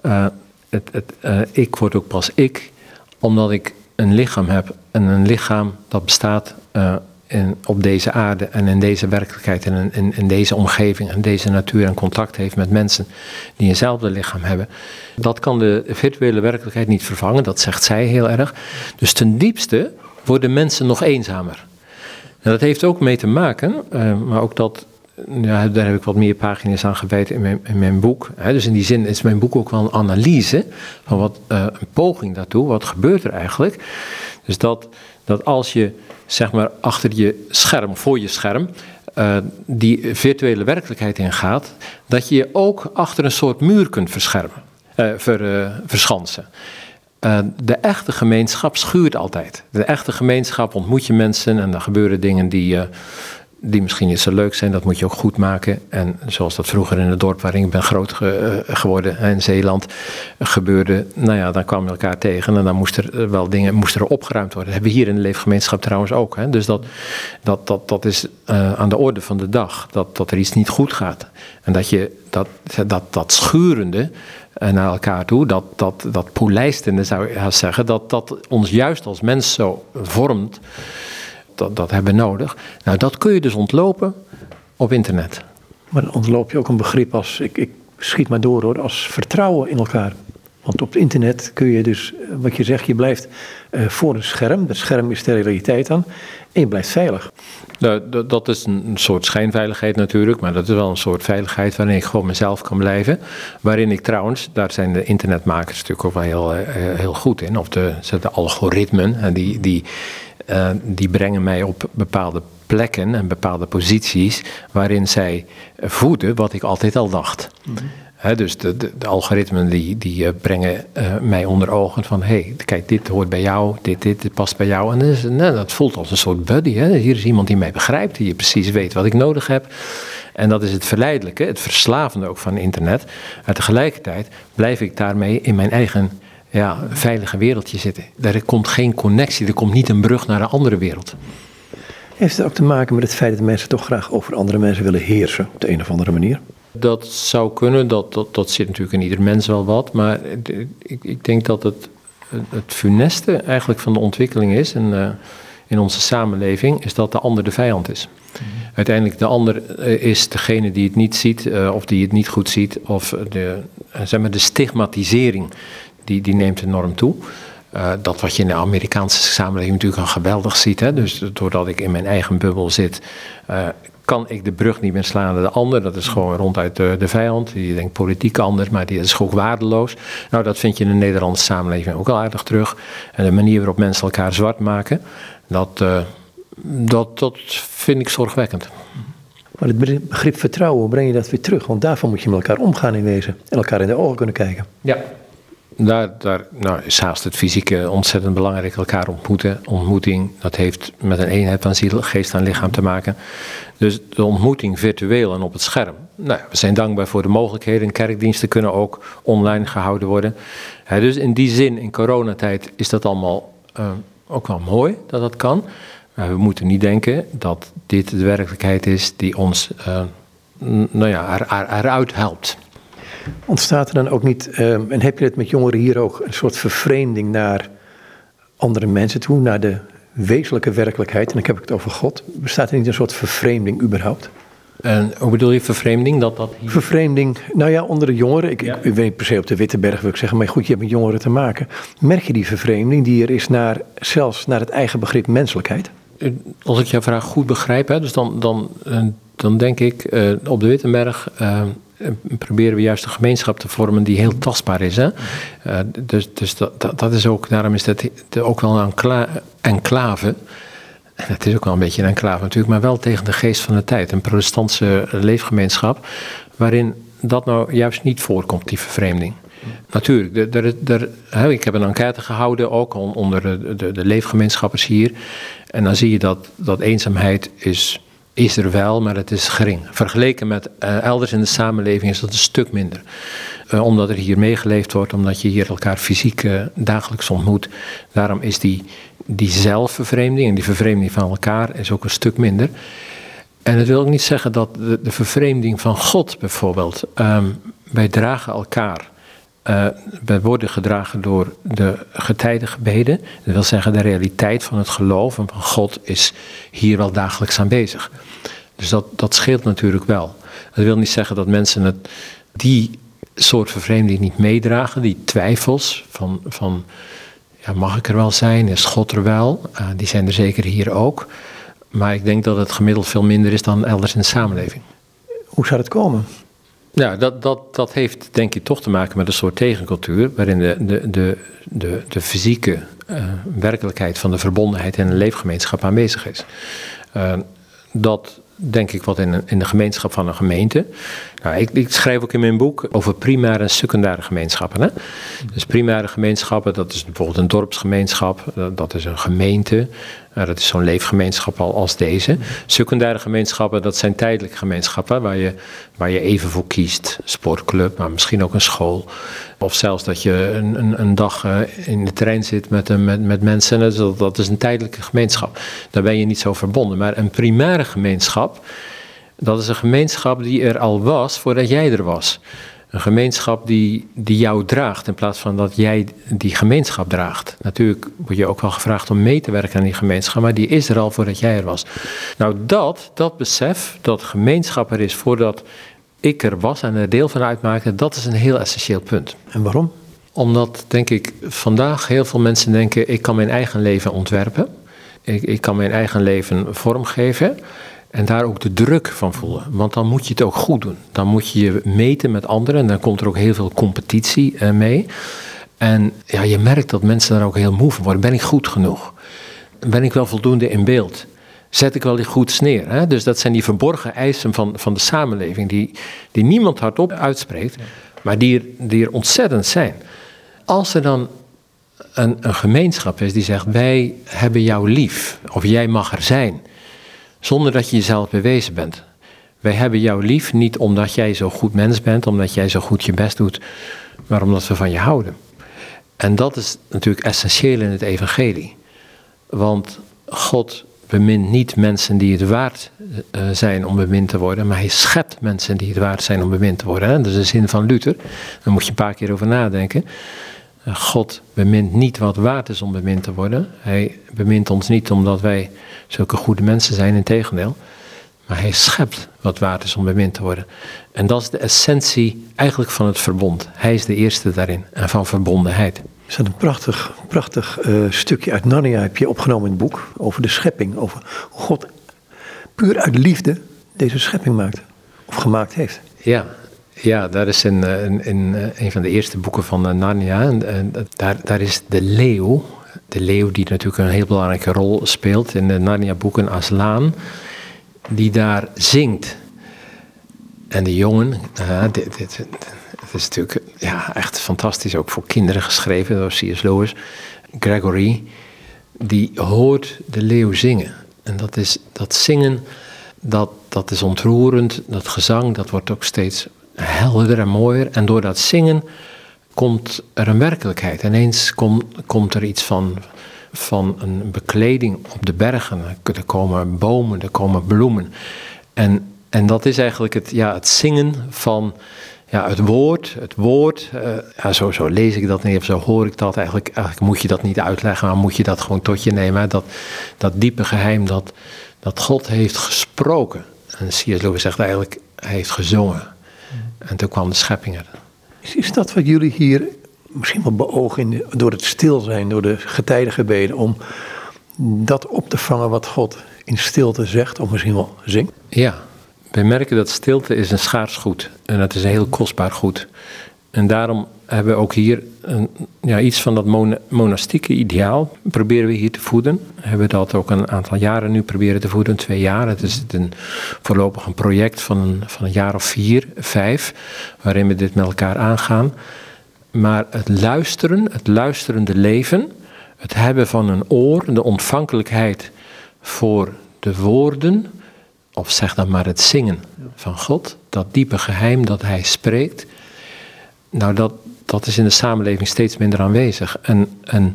Uh, het, het, uh, ik word ook pas ik, omdat ik een lichaam heb. En een lichaam dat bestaat uh, op deze aarde en in deze werkelijkheid en in, in, deze omgeving en deze natuur en contact heeft met mensen die eenzelfde lichaam hebben. Dat kan de virtuele werkelijkheid niet vervangen, dat zegt zij heel erg. Dus ten diepste worden mensen nog eenzamer. En dat heeft ook mee te maken, uh, maar ook dat, ja, daar heb ik wat meer pagina's aan gewijd in mijn, in mijn boek. Dus in die zin is mijn boek ook wel een analyse van wat, uh, een poging daartoe, wat gebeurt er eigenlijk. Dus dat, dat als je zeg maar achter je scherm, voor je scherm, uh, die virtuele werkelijkheid ingaat, dat je je ook achter een soort muur kunt verschermen, uh, ver, uh, verschansen. de echte gemeenschap schuurt altijd. De echte gemeenschap ontmoet je mensen en er gebeuren dingen die die misschien niet zo leuk zijn, dat moet je ook goed maken. En zoals dat vroeger in het dorp waarin ik ben groot ge uh, geworden, in Zeeland, gebeurde, nou ja, dan kwamen we elkaar tegen en dan moest er wel dingen moest er opgeruimd worden. Dat hebben we hier in de leefgemeenschap trouwens ook. Hè. Dus dat, dat, dat, dat is aan de orde van de dag, dat, dat er iets niet goed gaat. En dat je dat, dat, dat schurende naar elkaar toe, dat, dat, dat polijstende zou je zeggen, dat dat ons juist als mens zo vormt dat, dat hebben nodig. Nou, dat kun je dus ontlopen op internet. Maar dan ontloop je ook een begrip als, ik, ik schiet maar door hoor, als vertrouwen in elkaar. Want op het internet kun je dus, eh, wat je zegt, je blijft uh, voor een scherm. Dat scherm is de realiteit dan. En je blijft veilig. Nou, dat is een soort schijnveiligheid natuurlijk, maar dat is wel een soort veiligheid waarin ik gewoon mezelf kan blijven. Waarin ik trouwens, daar zijn de internetmakers natuurlijk ook wel heel, uh, heel goed in, of de, de algoritmen, die, die, uh, die brengen mij op bepaalde plekken en bepaalde posities waarin zij voeden wat ik altijd al dacht. Mm -hmm. dus de, de, de, algoritmen die, die uh, brengen uh, mij onder ogen van hé, hey, kijk, dit hoort bij jou, dit, dit, dit past bij jou. En dat, is, nou, dat voelt als een soort buddy. Hè? Hier is iemand die mij begrijpt, die precies weet wat ik nodig heb. En dat is het verleidelijke, het verslavende ook van internet. Maar tegelijkertijd blijf ik daarmee in mijn eigen ja, veilige wereldje zitten. Er komt geen connectie, er komt niet een brug naar een andere wereld. Heeft het ook te maken met het feit dat mensen toch graag over andere mensen willen heersen op de een of andere manier? Dat zou kunnen, dat, dat, dat zit natuurlijk in ieder mens wel wat. Maar ik, ik denk dat het, het funeste eigenlijk van de ontwikkeling is en, uh, in onze samenleving, is dat de ander de vijand is. -hmm. Uiteindelijk de ander is degene die het niet ziet, uh, of die het niet goed ziet, of de, zeg maar de stigmatisering die, die neemt enorm toe. Uh, dat wat je in de Amerikaanse samenleving natuurlijk al geweldig ziet. Hè? Dus doordat ik in mijn eigen bubbel zit, uh, kan ik de brug niet meer slaan naar de ander. Dat is gewoon ronduit de, de vijand. Die denkt politiek anders, maar die is gewoon waardeloos. Nou, dat vind je in de Nederlandse samenleving ook al aardig terug. En de manier waarop mensen elkaar zwart maken, dat, uh, dat, dat vind ik zorgwekkend. Maar het begrip vertrouwen, breng je dat weer terug? Want daarvoor moet je met elkaar omgaan in wezen. En elkaar in de ogen kunnen kijken. Ja. Daar, nou, is haast het fysieke ontzettend belangrijk. Elkaar ontmoeten. Ontmoeting, dat heeft met een eenheid van ziel, geest en lichaam te maken. Dus de ontmoeting virtueel en op het scherm. Nou, we zijn dankbaar voor de mogelijkheden. Kerkdiensten kunnen ook online gehouden worden. dus in die zin, in coronatijd, is dat allemaal uh, ook wel mooi dat dat kan. Maar we moeten niet denken dat dit de werkelijkheid is die ons uh, nou ja, er, eruit helpt. Ontstaat er dan ook niet, um, en heb je het met jongeren hier ook, een soort vervreemding naar andere mensen toe, naar de wezenlijke werkelijkheid, en dan heb ik het over God. Bestaat er niet een soort vervreemding überhaupt? En hoe bedoel je vervreemding? Dat dat Vervreemding, nou ja, onder de jongeren. Ik, ik, weet niet per se op de Witteberg wil ik zeggen, maar goed, je hebt met jongeren te maken. Merk je die vervreemding die er is naar, zelfs naar het eigen begrip menselijkheid? Eh, als ik jouw vraag goed begrijp, hè, dus dan, dan, eh, dan denk ik uh, op de Wittenberg proberen we juist een gemeenschap te vormen die heel tastbaar is. Hè? Uh, dus dus dat, dat, is ook, daarom is dat ook wel een enclave. Het is ook wel een beetje een enclave natuurlijk, maar wel tegen de geest van de tijd. Een protestantse leefgemeenschap waarin dat nou juist niet voorkomt, die vervreemding. Natuurlijk, er, ik heb een enquête gehouden ook onder de, de, de leefgemeenschappers hier. En dan zie je dat, dat eenzaamheid is is er wel, maar het is gering. Vergeleken met uh, elders in de samenleving is dat een stuk minder. Uh, omdat er hier meegeleefd wordt, omdat je hier elkaar fysiek uh, dagelijks ontmoet. Daarom is die, die zelfvervreemding en die vervreemding van elkaar is ook een stuk minder. En het wil ook niet zeggen dat de, de vervreemding van God bijvoorbeeld, um, wij dragen elkaar uh, we worden gedragen door de getijdengebeden. Dat wil zeggen, de realiteit van het geloof en van God is hier wel dagelijks aanwezig. Dus dat, dat scheelt natuurlijk wel. Dat wil niet zeggen dat mensen het, die soort vervreemding niet meedragen, die twijfels van, van ja, mag ik er wel zijn, is God er wel? Uh, die zijn er zeker hier ook. Maar ik denk dat het gemiddeld veel minder is dan elders in de samenleving. Hoe zou het komen? Ja, dat, dat, dat heeft denk ik toch te maken met een soort tegencultuur, waarin de, de, de, de, de fysieke uh, werkelijkheid van de verbondenheid in een leefgemeenschap aanwezig is. Uh, dat denk ik wat in, in de gemeenschap van een gemeente. Nou, ik, ik, schrijf ook in mijn boek over primaire en secundaire gemeenschappen. Hè? Dus primaire gemeenschappen, dat is bijvoorbeeld een dorpsgemeenschap, dat is een gemeente, dat is zo'n leefgemeenschap als deze. Secundaire gemeenschappen, dat zijn tijdelijke gemeenschappen waar je, waar je even voor kiest. Sportclub, maar misschien ook een school. Of zelfs dat je een, een, een dag eh, in de trein zit met, met, met mensen. Dat, dat is een tijdelijke gemeenschap. Daar ben je niet zo verbonden. Maar een primaire gemeenschap, dat is een gemeenschap die er al was voordat jij er was. Een gemeenschap die, die jou draagt in plaats van dat jij die gemeenschap draagt. Natuurlijk word je ook wel gevraagd om mee te werken aan die gemeenschap, maar die is er al voordat jij er was. Nou, dat, dat besef, dat gemeenschap er is voordat ik er was en er deel van uitmaakte, dat is een heel essentieel punt. En waarom? Omdat, denk ik, vandaag heel veel mensen denken: ik kan mijn eigen leven ontwerpen. Ik, ik kan mijn eigen leven vormgeven. En daar ook de druk van voelen. Want dan moet je het ook goed doen. Dan moet je je meten met anderen. En dan komt er ook heel veel competitie eh, mee. En ja, je merkt dat mensen daar ook heel moe van worden. Ben ik goed genoeg? Ben ik wel voldoende in beeld? Zet ik wel goed neer? Hè? Dus dat zijn die verborgen eisen van, van de samenleving. Die, die niemand hardop uitspreekt. Maar die er, die er ontzettend zijn. Als er dan een, een gemeenschap is die zegt: Wij hebben jou lief. Of jij mag er zijn zonder dat je jezelf bewezen bent. Wij hebben jou lief niet omdat jij zo goed mens bent, omdat jij zo goed je best doet, maar omdat we van je houden. En dat is natuurlijk essentieel in het evangelie. Want God bemint niet mensen die het waard zijn om bemind te worden, maar hij schept mensen die het waard zijn om bemind te worden. Dat is de zin van Luther. Daar moet je een paar keer over nadenken. God bemint niet wat waard is om bemind te worden. Hij bemint ons niet omdat wij zulke goede mensen zijn, in tegendeel. Maar hij schept wat waard is om bemind te worden. En dat is de essentie eigenlijk van het verbond. Hij is de eerste daarin en van verbondenheid. Er staat een prachtig, prachtig uh, stukje uit Narnia heb je opgenomen in het boek. Over de schepping. Over hoe God puur uit liefde deze schepping maakt. Of gemaakt heeft. Ja, ja, daar is in, eh, in, in eh, een van de eerste boeken van eh, Narnia. En, daar, daar is de leeuw, de leeuw die natuurlijk een heel belangrijke rol speelt in de Narnia-boeken, Aslaan, die daar zingt. En de jongen, dit, dit, het is natuurlijk ja, echt fantastisch, ook voor kinderen geschreven door C.S. Lewis. Gregory, die hoort de leeuw zingen. En dat, is, dat zingen, dat, dat is ontroerend. Dat gezang, dat wordt ook steeds helderder en mooier. En door dat zingen komt er een werkelijkheid. Ineens komt, er iets van, van een bekleding op de bergen. Er komen bomen, er komen bloemen. En, en dat is eigenlijk het, ja, het zingen van ja, het woord. Het woord, uh, ja, zo, zo lees ik dat niet of zo hoor ik dat. Eigenlijk, eigenlijk moet je dat niet uitleggen, maar moet je dat gewoon tot je nemen. Dat, dat diepe geheim dat, dat God heeft gesproken. En C.S. Lewis zegt eigenlijk, hij heeft gezongen. En toen kwam de schepping er. Is, is dat wat jullie hier misschien wel beogen door het stil zijn, door de getijdengebeden, om dat op te vangen wat God in stilte zegt, of misschien wel zingt? Ja, wij merken dat stilte is een schaars goed en dat is een heel kostbaar goed. En daarom hebben we ook hier een, ja, iets van dat monastieke ideaal proberen we hier te voeden. We hebben dat ook een aantal jaren nu proberen te voeden, twee jaar. Het is een, voorlopig een project van van een jaar of vier, vijf, waarin we dit met elkaar aangaan. Maar het luisteren, het luisterende leven, het hebben van een oor, de ontvankelijkheid voor de woorden, of zeg dan maar het zingen van God, dat diepe geheim dat Hij spreekt. Nou, dat, dat is in de samenleving steeds minder aanwezig. En, en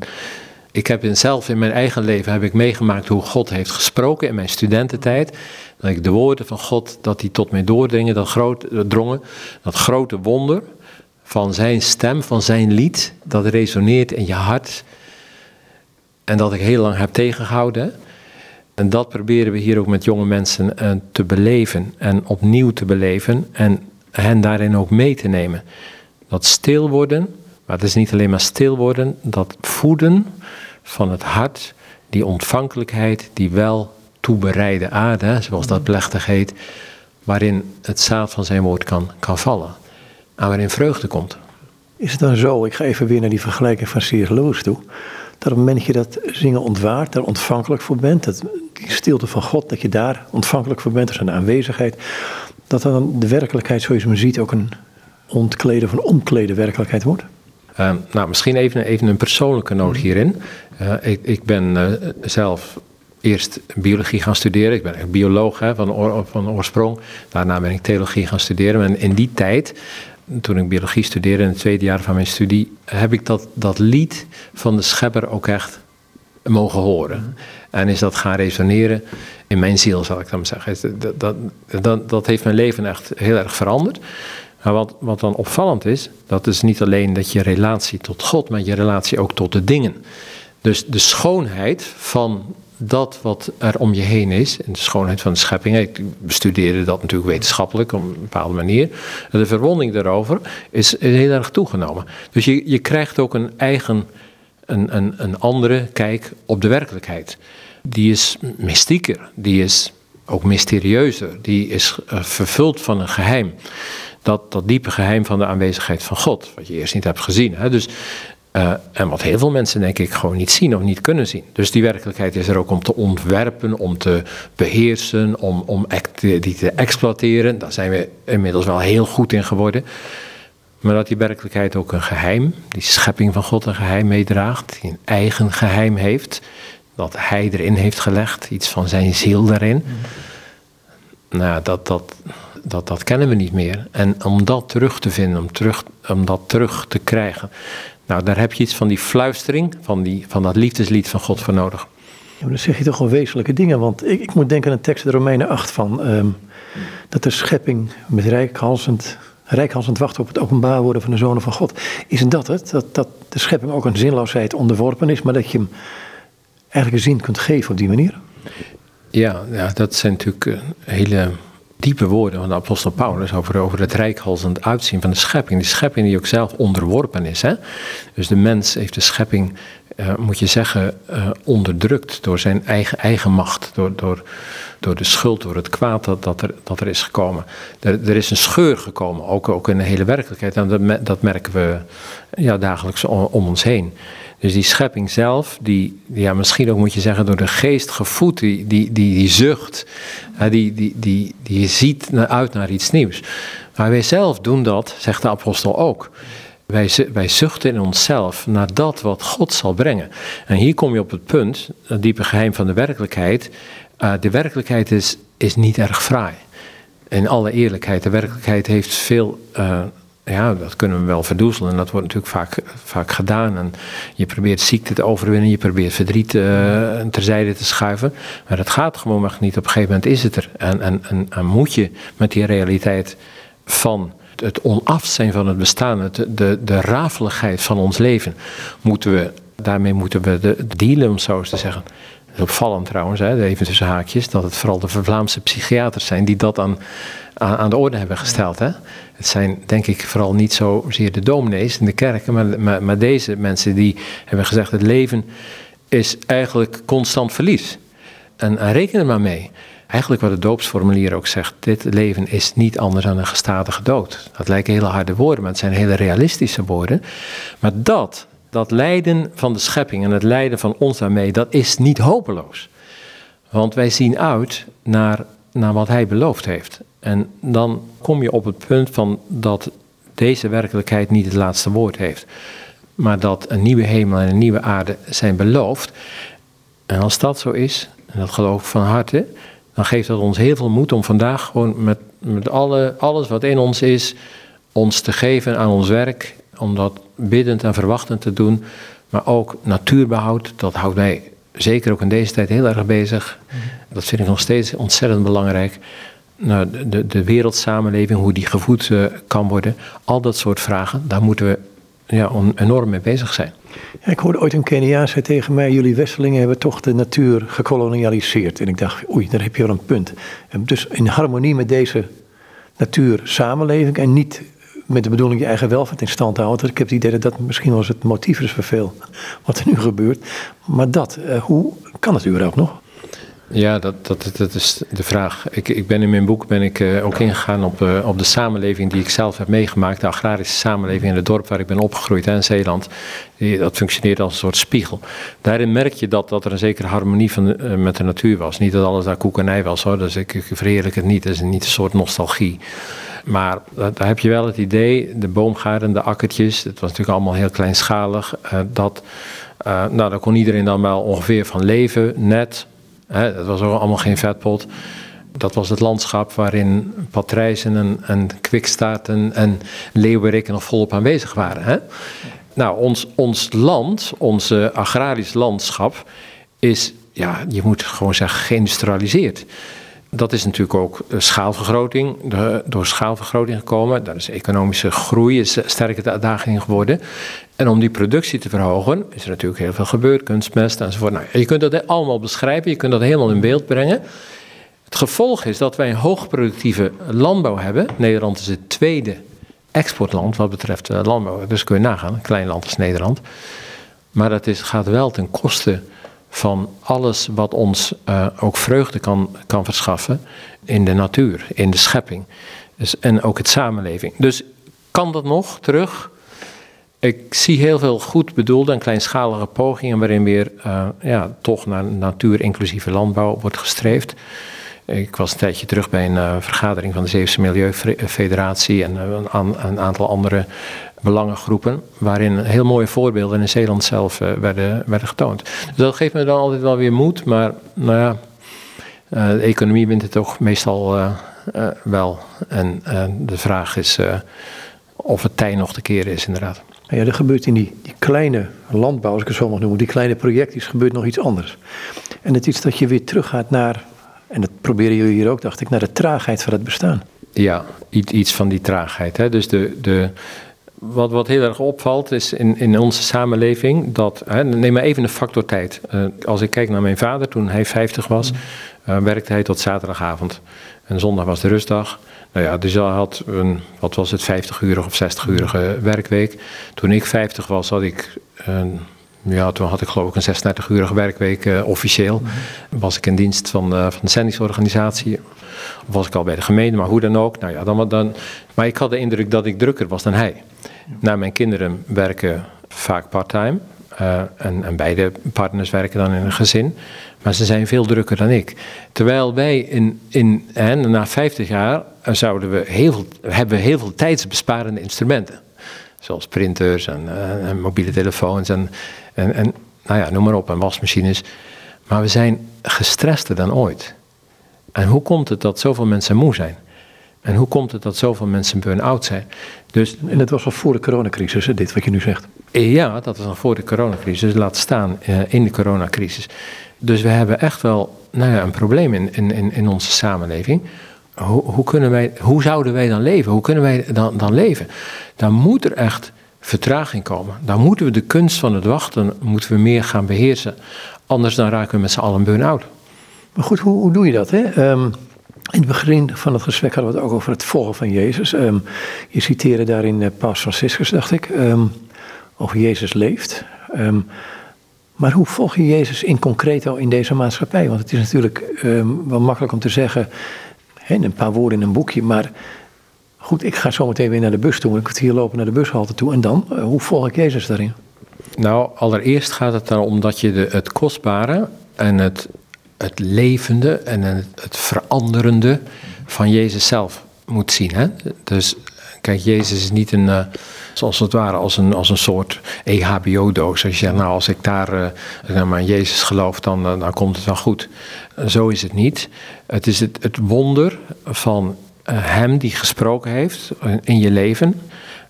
ik heb in zelf in mijn eigen leven heb ik meegemaakt hoe God heeft gesproken in mijn studententijd. Dat ik de woorden van God, dat die tot mij doordringen, dat, groot, drongen, dat grote wonder van zijn stem, van zijn lied, dat resoneert in je hart. En dat ik heel lang heb tegengehouden. En dat proberen we hier ook met jonge mensen eh, te beleven en opnieuw te beleven en hen daarin ook mee te nemen. Dat stil worden, maar het is niet alleen maar stil worden, dat voeden van het hart, die ontvankelijkheid, die wel toebereide aarde, zoals dat plechtig heet, waarin het zaad van zijn woord kan, kan vallen en waarin vreugde komt. Is het dan zo, ik ga even weer naar die vergelijking van C.S. Lewis toe, dat op het moment dat je dat zingen ontwaart, daar ontvankelijk voor bent, dat, stilte van God, dat je daar ontvankelijk voor bent, dus een aanwezigheid, dat dan de werkelijkheid zoals je hem ziet ook een ontkleden of een omklede werkelijkheid wordt? Uh, nou, misschien even, even een persoonlijke noot hierin. Uh, ik, ik, ben uh, zelf eerst biologie gaan studeren. Ik ben bioloog hè, van, van oorsprong. Daarna ben ik theologie gaan studeren. En in die tijd toen ik biologie studeerde in het tweede jaar van mijn studie, heb ik dat, dat lied van de schepper ook echt mogen horen. En is dat gaan resoneren in mijn ziel, zal ik dan zeggen. Dat, dat, dat, dat heeft mijn leven echt heel erg veranderd. Maar wat, wat dan opvallend is, dat is niet alleen dat je relatie tot God, maar je relatie ook tot de dingen. Dus de schoonheid van dat wat er om je heen is, en de schoonheid van de schepping. Ik bestudeerde dat natuurlijk wetenschappelijk op een bepaalde manier. De verwonding daarover is, heel erg toegenomen. Dus je, je krijgt ook een eigen, een, een, een andere kijk op de werkelijkheid. Die is mystieker, die is ook mysterieuzer, die is uh, vervuld van een geheim. Dat, dat diepe geheim van de aanwezigheid van God, wat je eerst niet hebt gezien. Hè? Dus uh, en wat heel veel mensen denk ik gewoon niet zien of niet kunnen zien. Dus die werkelijkheid is er ook om te ontwerpen, om te beheersen, om, om die te exploiteren. Daar zijn we inmiddels wel heel goed in geworden. Maar dat die werkelijkheid ook een geheim, die schepping van God een geheim meedraagt, die een eigen geheim heeft, dat hij erin heeft gelegd, iets van zijn ziel daarin. Nou, dat, dat, dat, dat kennen we niet meer. En om dat terug te vinden, om, terug, om dat terug te krijgen, nou, daar heb je iets van die fluistering, van, die, van dat liefdeslied van God voor nodig. Ja, dan zeg je toch wel wezenlijke dingen. Want ik, ik moet denken aan een tekst in de Romeinen 8 van... Ehm, dat de schepping met rijkhalsend, rijkhalsend wacht op het openbaar worden van de zonen van God. Is dat het? Dat, dat de schepping ook een zinloosheid onderworpen is, maar dat je hem eigenlijk een zin kunt geven op die manier? Ja, ja dat zijn natuurlijk eh, hele diepe woorden van de apostel Paulus over, over het rijkhalsend uitzien van de schepping. Die schepping die ook zelf onderworpen is. Hè? Dus de mens heeft de schepping, uh, moet je zeggen, uh, onderdrukt door zijn eigen, eigen macht. Door, door, door de schuld, door het kwaad dat, dat, er, dat er is gekomen. Er, er is een scheur gekomen, ook, ook in de hele werkelijkheid. En dat, dat merken we ja, dagelijks om ons heen. Dus die schepping zelf, die, ja, misschien ook moet je zeggen door de geest gevoed, die, die, die, die zucht, die, die, die, die ziet uit naar iets nieuws. Maar wij zelf doen dat, zegt de apostel ook. Wij, wij zuchten in onszelf naar dat wat God zal brengen. En hier kom je op het punt, het diepe geheim van de werkelijkheid. Uh, de werkelijkheid is, is niet erg fraai. In alle eerlijkheid, de werkelijkheid heeft veel uh, ja, dat kunnen we wel verdoezelen. En dat wordt natuurlijk vaak, vaak gedaan. En je probeert ziekte te overwinnen, je probeert verdriet uh, terzijde te schuiven. Maar dat gaat gewoon niet. Op een gegeven moment is het er. En, en, en, en moet je met die realiteit van het onaf zijn van het bestaan, het, de, de rafeligheid van ons leven, moeten we, daarmee moeten we de, dealen, om zo eens te zeggen. Is opvallend trouwens, hè, even tussen haakjes, dat het vooral de Vlaamse psychiaters zijn die dat aan, aan, de orde hebben gesteld. Hè. Het zijn denk ik vooral niet zozeer de dominees in de kerken, maar, maar, maar deze mensen die hebben gezegd: het leven is eigenlijk constant verlies. En, en reken er maar mee. Eigenlijk wat het doopsformulier ook zegt, dit leven is niet anders dan een gestadige dood. Dat lijken hele harde woorden, maar het zijn hele realistische woorden. Maar dat, dat lijden van de schepping en het lijden van ons daarmee, dat is niet hopeloos. Want wij zien uit naar, naar wat hij beloofd heeft. En dan kom je op het punt van dat deze werkelijkheid niet het laatste woord heeft. Maar dat een nieuwe hemel en een nieuwe aarde zijn beloofd. En als dat zo is, en dat geloof ik van harte, dan geeft dat ons heel veel moed om vandaag gewoon met, met alle, alles wat in ons is, ons te geven aan ons werk. Om dat biddend en verwachtend te doen. Maar ook natuurbehoud, dat houdt mij zeker ook in deze tijd heel erg bezig. Dat vind ik nog steeds ontzettend belangrijk. Nou, de, de wereldsamenleving, hoe die gevoed uh, kan worden. Al dat soort vragen, daar moeten we ja, enorm mee bezig zijn. Ja, ik hoorde ooit een Keniaan zei tegen mij: Jullie Westelingen hebben toch de natuur gekolonialiseerd. En ik dacht: Oei, daar heb je wel een punt. En dus in harmonie met deze natuur samenleving en niet met de bedoeling je eigen welvaart in stand te houden. Ik heb het idee dat dat misschien wel eens het motief is voor veel wat er nu gebeurt. Maar dat, uh, hoe kan het überhaupt nog? Ja, dat, dat, dat is de vraag. Ik, ik ben in mijn boek ben ik, uh, ook ingegaan op, uh, op de samenleving die ik zelf heb meegemaakt. De agrarische samenleving in het dorp waar ik ben opgegroeid, hè, in Zeeland. Dat functioneert als een soort spiegel. Daarin merk je dat, dat er een zekere harmonie van, met de natuur was. Niet dat alles daar koekenij was hoor, dus ik, ik verheerlijk het niet. Dat is niet een soort nostalgie. Maar daar heb je wel het idee, de boomgaarden, de akkertjes, het was natuurlijk allemaal heel kleinschalig. dat, nou, daar kon iedereen dan wel ongeveer van leven, net Hè, dat was ook allemaal geen vetpot. Dat was het landschap waarin patrijzen en, en kwikstaarten en leeuwerikken nog volop aanwezig waren. Hè? Nou, ons, ons land, ons agrarisch landschap, is, ja, je moet gewoon zeggen, geïndustrialiseerd. Dat is natuurlijk ook schaalvergroting, door schaalvergroting gekomen. Daar is economische groei is sterke uitdaging geworden. En om die productie te verhogen, is er natuurlijk heel veel gebeurd, kunstmest enzovoort. Nou, je kunt dat allemaal beschrijven, je kunt dat helemaal in beeld brengen. Het gevolg is dat wij een hoogproductieve landbouw hebben. Nederland is het tweede exportland wat betreft eh, landbouw. Dus kun je nagaan, een klein land als Nederland. Maar dat is, gaat wel ten koste van alles wat ons uh, ook vreugde kan, kan verschaffen in de natuur, in de schepping. Dus, en ook het samenleving. Dus kan dat nog terug? Ik zie heel veel goed bedoelde en kleinschalige pogingen waarin weer uh, ja, toch naar natuur-inclusieve landbouw wordt gestreefd. Ik was een tijdje terug bij een uh, vergadering van de Zeeuwse Milieufederatie en een, een, aantal andere belangengroepen, waarin heel mooie voorbeelden in Zeeland zelf uh, werden, werden getoond. Dus dat geeft me dan altijd wel weer moed, maar nou ja, de economie wint het toch meestal wel. En de vraag is of het tij nog te keren is, inderdaad. Ja, er gebeurt in die, die kleine landbouw, als ik het zo mag noemen, die kleine projectjes, gebeurt nog iets anders. En het is dat je weer teruggaat naar, en dat proberen jullie hier ook, dacht ik, naar de traagheid van het bestaan. Ja, iets van die traagheid. Hè? Dus de, de, wat, wat heel erg opvalt is in, in onze samenleving dat. Hè, neem maar even de factor tijd. Uh, als ik kijk naar mijn vader toen hij 50 was, uh, werkte hij tot zaterdagavond. En zondag was de rustdag. Nou ja, dus hij had een, wat was het, 50-urige of 60-urige werkweek. Toen ik 50 was, had ik, een, ja, toen had ik geloof ik een 36-urige werkweek uh, officieel. Mm Was ik in dienst van, van de zendingsorganisatie. Of was ik al bij de gemeente, maar hoe dan ook. Nou ja, dan, dan, maar ik had de indruk dat ik drukker was dan hij. Nou, mijn kinderen werken vaak parttime. Uh, en, en, beide partners werken dan in een gezin. Maar ze zijn veel drukker dan ik. Terwijl wij in, in, na 50 jaar zouden we heel veel, hebben we heel veel tijdsbesparende instrumenten. Zoals printers en, en mobiele telefoons en, en, en nou ja, noem maar op, en wasmachines. Maar we zijn gestrester dan ooit. En hoe komt het dat zoveel mensen moe zijn? En hoe komt het dat zoveel mensen burn-out zijn? Dus, en dat was al voor de coronacrisis, dit wat je nu zegt? Ja, dat was al voor de coronacrisis. Laat staan uh, in de coronacrisis. Dus we hebben echt wel nou ja, een probleem in, in, in onze samenleving. Hoe, hoe, kunnen wij, hoe zouden wij dan leven? Hoe kunnen wij dan, dan leven? Dan moet er echt vertraging komen. Dan moeten we de kunst van het wachten moeten we meer gaan beheersen. Anders dan raken we met z'n allen burn-out. Maar goed, hoe, hoe doe je dat? Hè? Um, in het begin van het gesprek hadden we het ook over het volgen van Jezus. Um, je citeerde daarin uh, Paus Franciscus, dacht ik, um, over Jezus leeft. maar hoe volg je Jezus in concreto in deze maatschappij? Want het is natuurlijk wel makkelijk om te zeggen, hè, een paar woorden in een boekje, maar goed, ik ga zo meteen weer naar de bus toe. Ik moet hier lopen naar de bushalte toe. En dan, uh, hoe volg ik Jezus daarin? Nou, allereerst gaat het erom dat je de, het kostbare en het het levende en het, veranderende van Jezus zelf moet zien. Hè? Dus kijk, Jezus is niet een, uh, zoals het ware, als een, als een soort EHBO-doos. Als je zegt, nou, als ik daar uh, maar Jezus geloof, dan, uh, dan komt het wel goed. zo is het niet. Het is het, het wonder van Hem die gesproken heeft in je leven,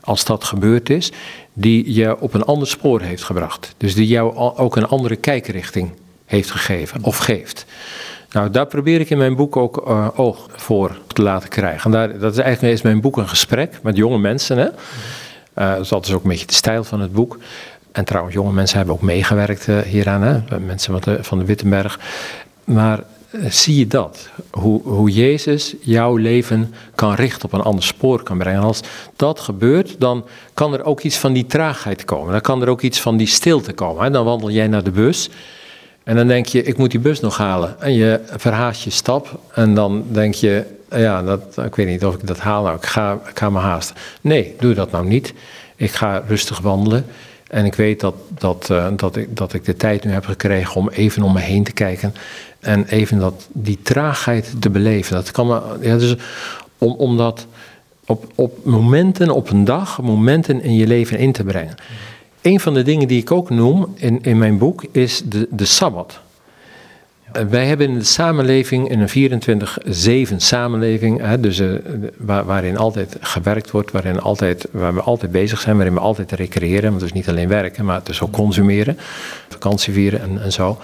als dat gebeurd is, die je op een ander spoor heeft gebracht. Dus die jou ook een andere kijkrichting heeft gegeven of geeft. Nou, daar probeer ik in mijn boek ook uh, oog voor te laten krijgen. En daar, dat is eigenlijk is mijn boek een gesprek met jonge mensen. Hè? Dus dat is ook een beetje de stijl van het boek. En trouwens, jonge mensen hebben ook meegewerkt uh, hieraan. Hè? Mensen van de, van de Wittenberg. Maar zie je dat? Hoe, hoe Jezus jouw leven kan richten, op een ander spoor kan brengen. En als dat gebeurt, dan kan er ook iets van die traagheid komen. Dan kan er ook iets van die stilte komen. Hè? Dan wandel jij naar de bus. En dan denk je, ik moet die bus nog halen. En je verhaast je stap. En dan denk je, ja, dat, ik weet niet of ik dat haal. Nou, ik ga, ik ga me haasten. Nee, doe dat nou niet. Ik ga rustig wandelen. En ik weet dat, dat, uh, dat, ik, dat ik de tijd nu heb gekregen om even om me heen te kijken. En even dat, die traagheid te beleven. Dat kan me, ja, dus om, om dat op, op momenten, op een dag, momenten in je leven in te brengen. Een van de dingen die ik ook noem in, in mijn boek is de, de Sabbat. Wij hebben in de samenleving, in een 24-7 samenleving, hè, dus, uh, waar, waarin altijd gewerkt wordt, waarin altijd, waar we altijd bezig zijn, waarin we altijd recreëren, want dus niet alleen werken, maar dus ook consumeren, vakantie vieren en, en zo.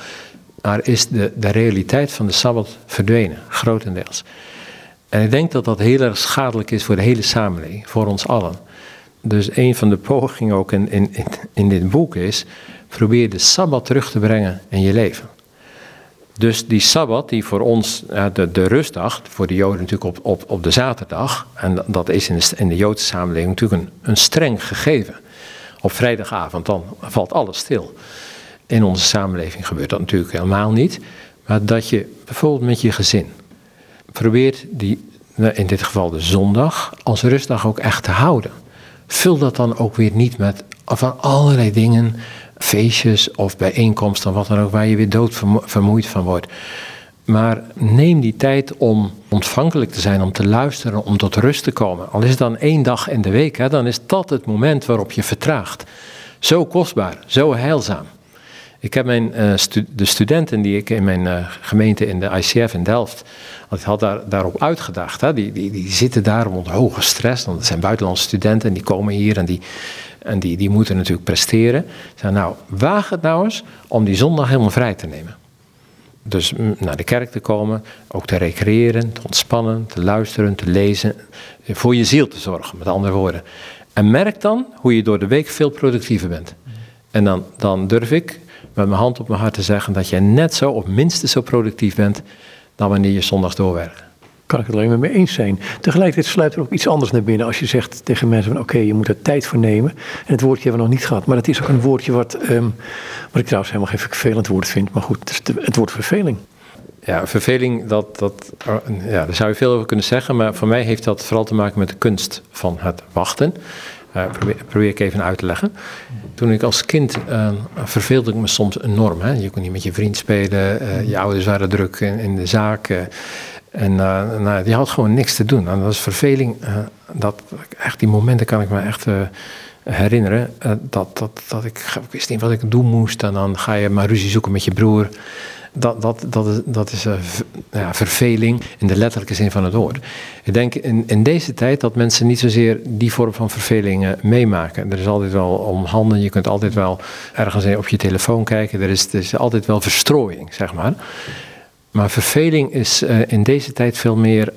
Maar is de, de realiteit van de Sabbat verdwenen, grotendeels. En ik denk dat dat heel erg schadelijk is voor de hele samenleving, voor ons allen. Dus een van de pogingen ook in, in, in dit boek is, probeer de Sabbat terug te brengen in je leven. Dus die Sabbat, die voor ons, de, de rustdag, voor de Joden natuurlijk op, op, op de zaterdag, en dat is in de, in de Joodse samenleving natuurlijk een, een streng gegeven. Op vrijdagavond dan valt alles stil. In onze samenleving gebeurt dat natuurlijk helemaal niet. Maar dat je bijvoorbeeld met je gezin probeert die, in dit geval de zondag, als rustdag ook echt te houden. Vul dat dan ook weer niet met van allerlei dingen, feestjes of bijeenkomsten, wat dan ook, waar je weer doodvermoeid van wordt. Maar neem die tijd om ontvankelijk te zijn, om te luisteren, om tot rust te komen. Al is het dan één dag in de week, hè, dan is dat het moment waarop je vertraagt. Zo kostbaar, zo heilzaam. Ik heb mijn, stu de studenten die ik in mijn uh, gemeente in de ICF in Delft, ik had daar, daarop uitgedacht. Hè. Die, die, die zitten daar onder hoge stress, want het zijn buitenlandse studenten en die komen hier en die, en die, die moeten natuurlijk presteren. Zeg, nou, waag het nou eens om die zondag helemaal vrij te nemen. Dus naar de kerk te komen, ook te recreëren, te ontspannen, te luisteren, te lezen, voor je ziel te zorgen, met andere woorden. En merk dan hoe je door de week veel productiever bent. En dan, dan durf ik met mijn hand op mijn hart te zeggen dat jij net zo of minstens zo productief bent dan wanneer je zondags doorwerkt. Kan ik het alleen maar mee eens zijn. Tegelijkertijd sluit er ook iets anders naar binnen als je zegt tegen mensen van oké, je moet er tijd voor nemen. En het woordje hebben we nog niet gehad, maar het is ook een woordje wat, um, wat ik trouwens helemaal geen vervelend woord vind, maar goed, het, het woord verveling. Ja, verveling, dat, dat, ja, daar zou je veel over kunnen zeggen, maar voor mij heeft dat vooral te maken met de kunst van het wachten. Uh, probeer, ik even uit te leggen. Toen ik als kind uh, verveelde ik me soms enorm. Hè? Je kon niet met je vriend spelen, uh, je ouders waren druk in, de zaak. en nou, je had gewoon niks te doen. En dat was verveling. dat, echt die momenten kan ik me echt herinneren. dat, dat, dat ik, ik wist niet wat ik doen moest. En dan ga je maar ruzie zoeken met je broer. Dat, dat, dat is, dat is uh, ja, verveling in de letterlijke zin van het woord. Ik denk in, in deze tijd dat mensen niet zozeer die vorm van verveling uh, meemaken. Er is altijd wel om handen, je kunt altijd wel ergens op je telefoon kijken. Er is, er is altijd wel verstrooiing, zeg maar. Maar verveling is uh, in deze tijd veel meer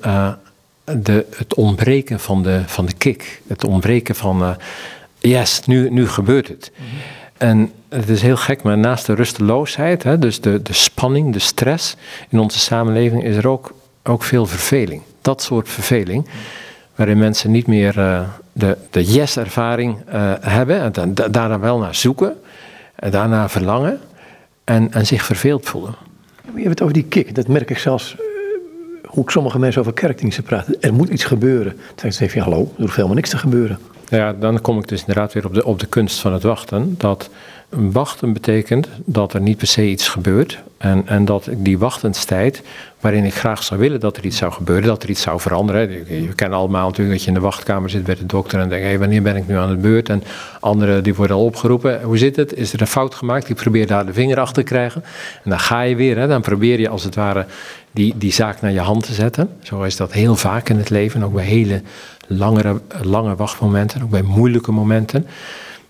de, het ontbreken van de, van de kick. Het ontbreken van, yes, nu, nu gebeurt het. -hmm. En het is heel gek, maar naast de rusteloosheid, hè, dus de, de spanning, de stress in onze samenleving, is er ook, ook veel verveling. Dat soort verveling, waarin mensen niet meer uh, de, de yes-ervaring uh, hebben, en da daarna wel naar zoeken, en daarna verlangen en, en zich verveeld voelen. Je hebt het over die kick, dat merk ik zelfs uh, hoe sommige mensen over kerkdiensten praten. Er moet iets gebeuren. Dan zeg je, hallo, er hoeft helemaal niks te gebeuren. Ja, dan kom ik dus inderdaad weer op de, op de kunst van het wachten. Dat wachten betekent dat er niet per se iets gebeurt. En, en dat die wachtenstijd, waarin ik graag zou willen dat er iets zou gebeuren, dat er iets zou veranderen. Je kennen allemaal natuurlijk dat je in de wachtkamer zit bij de dokter en denkt, hé, wanneer ben ik nu aan de beurt? En anderen die worden al opgeroepen. Hoe zit het? Is er een fout gemaakt? Ik probeer daar de vinger achter te krijgen. En dan ga je weer, hè, dan probeer je als het ware die, die zaak naar je hand te zetten. Zo is dat heel vaak in het leven, ook bij hele langere, lange wachtmomenten, ook bij moeilijke momenten.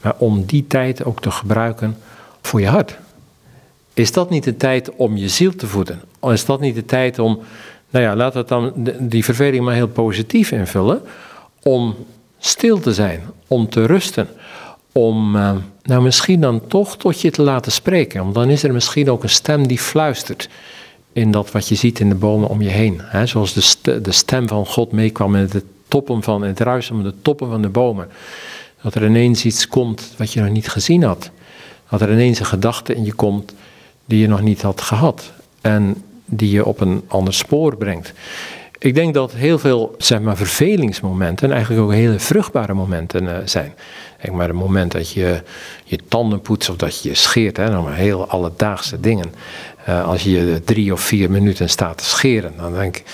Maar om die tijd ook te gebruiken voor je hart. Is dat niet de tijd om je ziel te voeden? Is dat niet de tijd om, nou ja, laten we dan die verveling maar heel positief invullen. Om stil te zijn, om te rusten. Om, uh, nou misschien dan toch tot je te laten spreken. Want dan is er misschien ook een stem die fluistert in dat wat je ziet in de bomen om je heen. He, zoals de, de stem van God meekwam met het toppen van het ruisen van de toppen van de bomen. Dat er ineens iets komt wat je nog niet gezien had. Dat er ineens een gedachte in je komt die je nog niet had gehad. En die je op een ander spoor brengt. Ik denk dat heel veel zeg maar, vervelingsmomenten eigenlijk ook hele vruchtbare momenten uh, zijn. Kijk maar, het moment dat je je tanden poetst of dat je je scheert, hè, nog maar heel alledaagse dingen. Uh, als je drie of vier minuten staat te scheren, dan denk ik.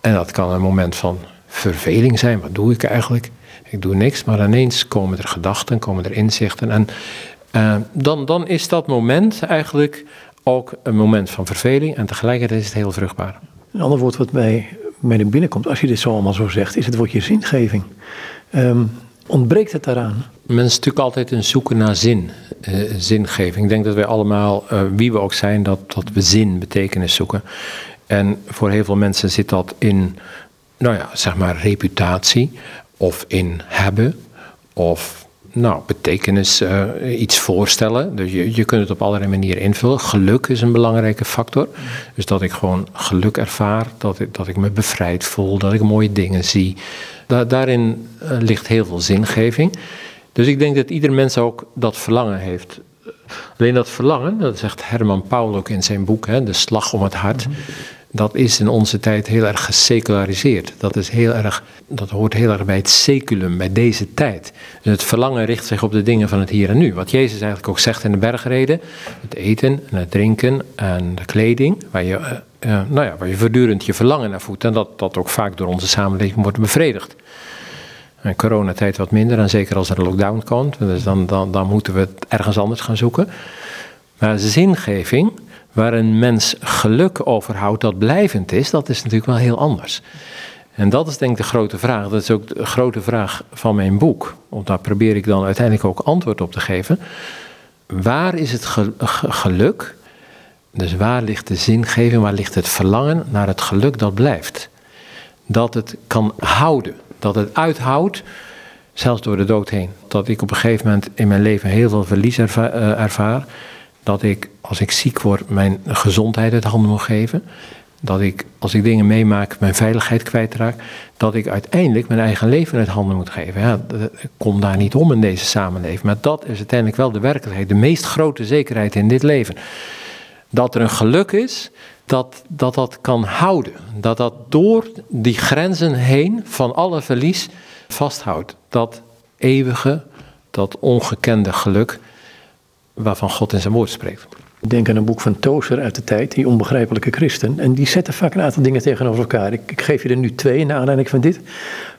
En dat kan een moment van verveling zijn. Wat doe ik eigenlijk? Ik doe niks, maar ineens komen er gedachten, komen er inzichten. En uh, dan, dan is dat moment eigenlijk ook een moment van verveling en tegelijkertijd is het heel vruchtbaar. Een ander woord wat mij, mij naar binnen komt, als je dit zo allemaal zo zegt, is het woordje zingeving. Um, ontbreekt het daaraan? Men is natuurlijk altijd een zoeken naar zin, uh, zingeving. Ik denk dat wij allemaal, uh, wie we ook zijn, dat, dat we zin, betekenis zoeken. En voor heel veel mensen zit dat in, nou ja, zeg maar reputatie of in hebben of nou, betekenis uh, iets voorstellen. Dus je, je kunt het op allerlei manieren invullen. Geluk is een belangrijke factor. Dus dat ik gewoon geluk ervaar, dat ik, dat ik me bevrijd voel, dat ik mooie dingen zie. Da daarin uh, ligt heel veel zingeving. Dus ik denk dat ieder mens ook dat verlangen heeft. Alleen dat verlangen, dat zegt Herman Paul ook in zijn boek, hè, De Slag om het Hart dat is in onze tijd heel erg geseculariseerd. Dat, is heel erg, dat hoort heel erg bij het seculum, bij deze tijd. Dus het verlangen richt zich op de dingen van het hier en nu. Wat Jezus eigenlijk ook zegt in de bergreden. Het eten en het drinken en de kleding. Waar je, uh, uh, nou ja, waar je voortdurend je verlangen naar voedt. En dat dat ook vaak door onze samenleving wordt bevredigd. In coronatijd wat minder, en zeker als er een lockdown komt. Dus dan, dan, dan moeten we het ergens anders gaan zoeken. Maar zingeving waar een mens geluk overhoudt dat blijvend is, dat is natuurlijk wel heel anders. En dat is denk ik de grote vraag. Dat is ook de grote vraag van mijn boek. Want daar probeer ik dan uiteindelijk ook antwoord op te geven. Waar is het geluk? Dus waar ligt de zingeving, waar ligt het verlangen naar het geluk dat blijft? Dat het kan houden, dat het uithoudt, zelfs door de dood heen. Dat ik op een gegeven moment in mijn leven heel veel verlies eh, ervaar dat ik als ik ziek word mijn gezondheid uit handen moet geven. Dat ik als ik dingen meemaak mijn veiligheid kwijtraak. Dat ik uiteindelijk mijn eigen leven uit handen moet geven. Ja, ik kom daar niet om in deze samenleving. Maar dat is uiteindelijk wel de werkelijkheid. De meest grote zekerheid in dit leven. Dat er een geluk is dat, dat dat kan houden. Dat dat door die grenzen heen van alle verlies vasthoudt. Dat eeuwige, dat ongekende geluk waarvan God in zijn woord spreekt. Denk aan een boek van Tozer uit de tijd, Die Onbegrijpelijke Christen. En die zetten vaak een aantal dingen tegenover elkaar. Ik, ik geef je er nu twee naar aanleiding van dit.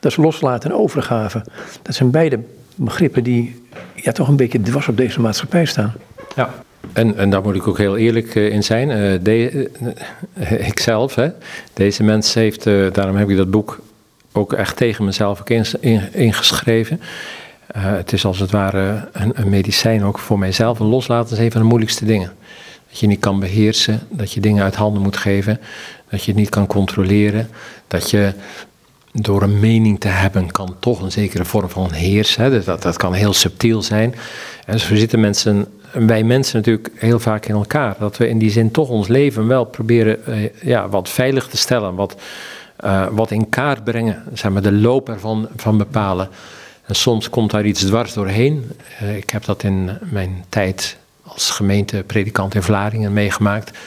Dat is loslaten en overgave. Dat zijn beide begrippen die ja, toch een beetje dwars op deze maatschappij staan. Ja, en, en daar moet ik ook heel eerlijk eh, in zijn. Uh, de, uh, ikzelf, hè. deze mens heeft, daarom heb ik dat boek ook echt tegen mezelf ingeschreven. Het is als het ware een, een, medicijn ook voor mijzelf. En loslaten is een van de moeilijkste dingen. Dat je niet kan beheersen, dat je dingen uit handen moet geven, dat je het niet kan controleren, dat je door een mening te hebben kan toch een zekere vorm van heers. Hè. Dat, dat kan heel subtiel zijn. En zo zitten mensen, wij mensen natuurlijk heel vaak in elkaar. Dat we in die zin toch ons leven wel proberen eh, ja, wat veilig te stellen. Wat, uh, wat in kaart brengen. Zeg maar, de loop ervan van bepalen. En soms komt daar iets dwars doorheen. Uh, ik heb dat in mijn tijd als gemeentepredikant in Vlaardingen meegemaakt.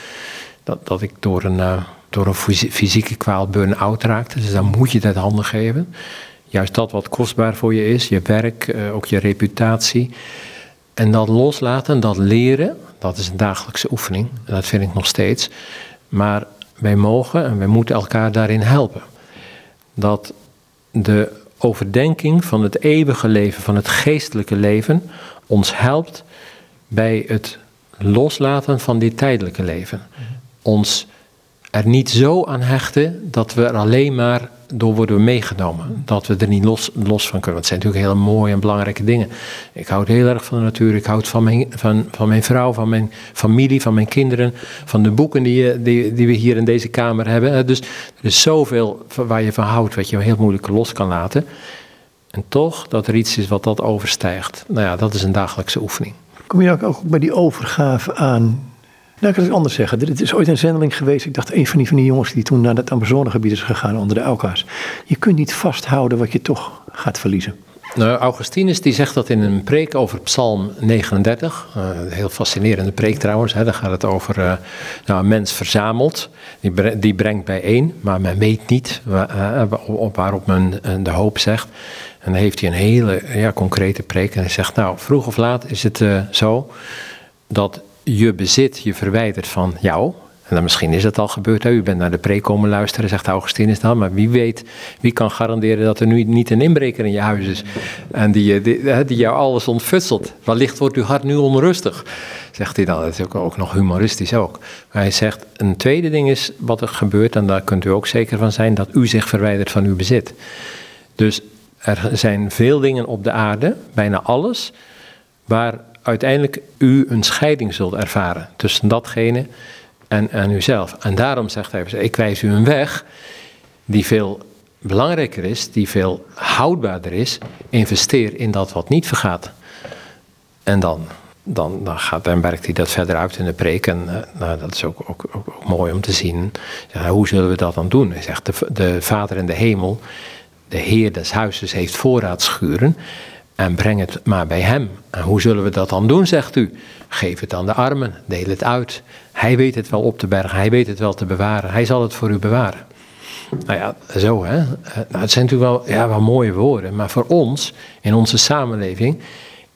Dat, dat ik door een door een fysieke kwaal burn-out raakte. Dus dan moet je uit handen geven. Juist dat wat kostbaar voor je is, je werk, eh, ook je reputatie. En dat loslaten, dat leren, dat is een dagelijkse oefening. En dat vind ik nog steeds. Maar wij mogen en wij moeten elkaar daarin helpen. Dat de overdenking van het eeuwige leven, van het geestelijke leven, ons helpt bij het loslaten van dit tijdelijke leven. Ons er niet zo aan hechten dat we er alleen maar door worden meegenomen. Dat we er niet los, los van kunnen. Want het zijn natuurlijk hele mooie en belangrijke dingen. Ik houd heel erg van de natuur. Ik houd van mijn, van, van mijn vrouw, van mijn familie, van mijn kinderen. Van de boeken die, die, die we hier in deze kamer hebben. Dus er is zoveel waar je van houdt, wat je heel moeilijk los kan laten. En toch dat er iets is wat dat overstijgt. Nou ja, dat is een dagelijkse oefening. Kom je ook bij die overgave aan nou, ik kan het anders zeggen. Dit is ooit een zendeling geweest. Ik dacht, een van die, van die jongens die toen naar het Amazonegebied is gegaan onder de Elka's. Je kunt niet vasthouden wat je toch gaat verliezen. Nou, Augustinus die zegt dat in een preek over Psalm 39. Uh, eh, een heel fascinerende preek trouwens. Hè, daar gaat het over uh, nou, een mens verzamelt. Die, die brengt bijeen, maar men weet niet waar, uh, waarop men de hoop zegt. En dan heeft hij een hele ja, concrete preek. En hij zegt, nou, vroeg of laat is het zo dat je bezit je verwijdert van jou. En dan misschien is het al gebeurd. Hè? U bent naar de preek komen luisteren, zegt Augustinus dan. Maar wie weet, wie kan garanderen dat er nu niet een inbreker in je huis is. En die, die, die jou alles ontfutselt. Wellicht wordt uw hart nu onrustig. Zegt hij dan. Dat is ook, ook nog humoristisch ook. Maar hij zegt, een tweede ding is wat er gebeurt. En daar kunt u ook zeker van zijn. Dat u zich verwijdert van uw bezit. Dus er zijn veel dingen op de aarde, bijna alles, waar uiteindelijk u een scheiding zult ervaren tussen datgene en, en uzelf. En daarom zegt hij, ik wijs u een weg die veel belangrijker is, die veel houdbaarder is. Investeer in dat wat niet vergaat. En dan, dan, dan, gaat, dan werkt hij dat verder uit in de preek. En uh, nou, dat is ook, ook, ook, mooi om te zien. Ja, hoe zullen we dat dan doen? Hij zegt, de, de Vader in de hemel, de Heer des huizes, heeft voorraadschuren en breng het maar bij hem. En hoe zullen we dat dan doen, zegt u? Geef het aan de armen, deel het uit. Hij weet het wel op te bergen, hij weet het wel te bewaren, hij zal het voor u bewaren. Nou ja, zo hè. Eh, nou, het zijn natuurlijk wel, ja, wel mooie woorden, maar voor ons, in onze samenleving,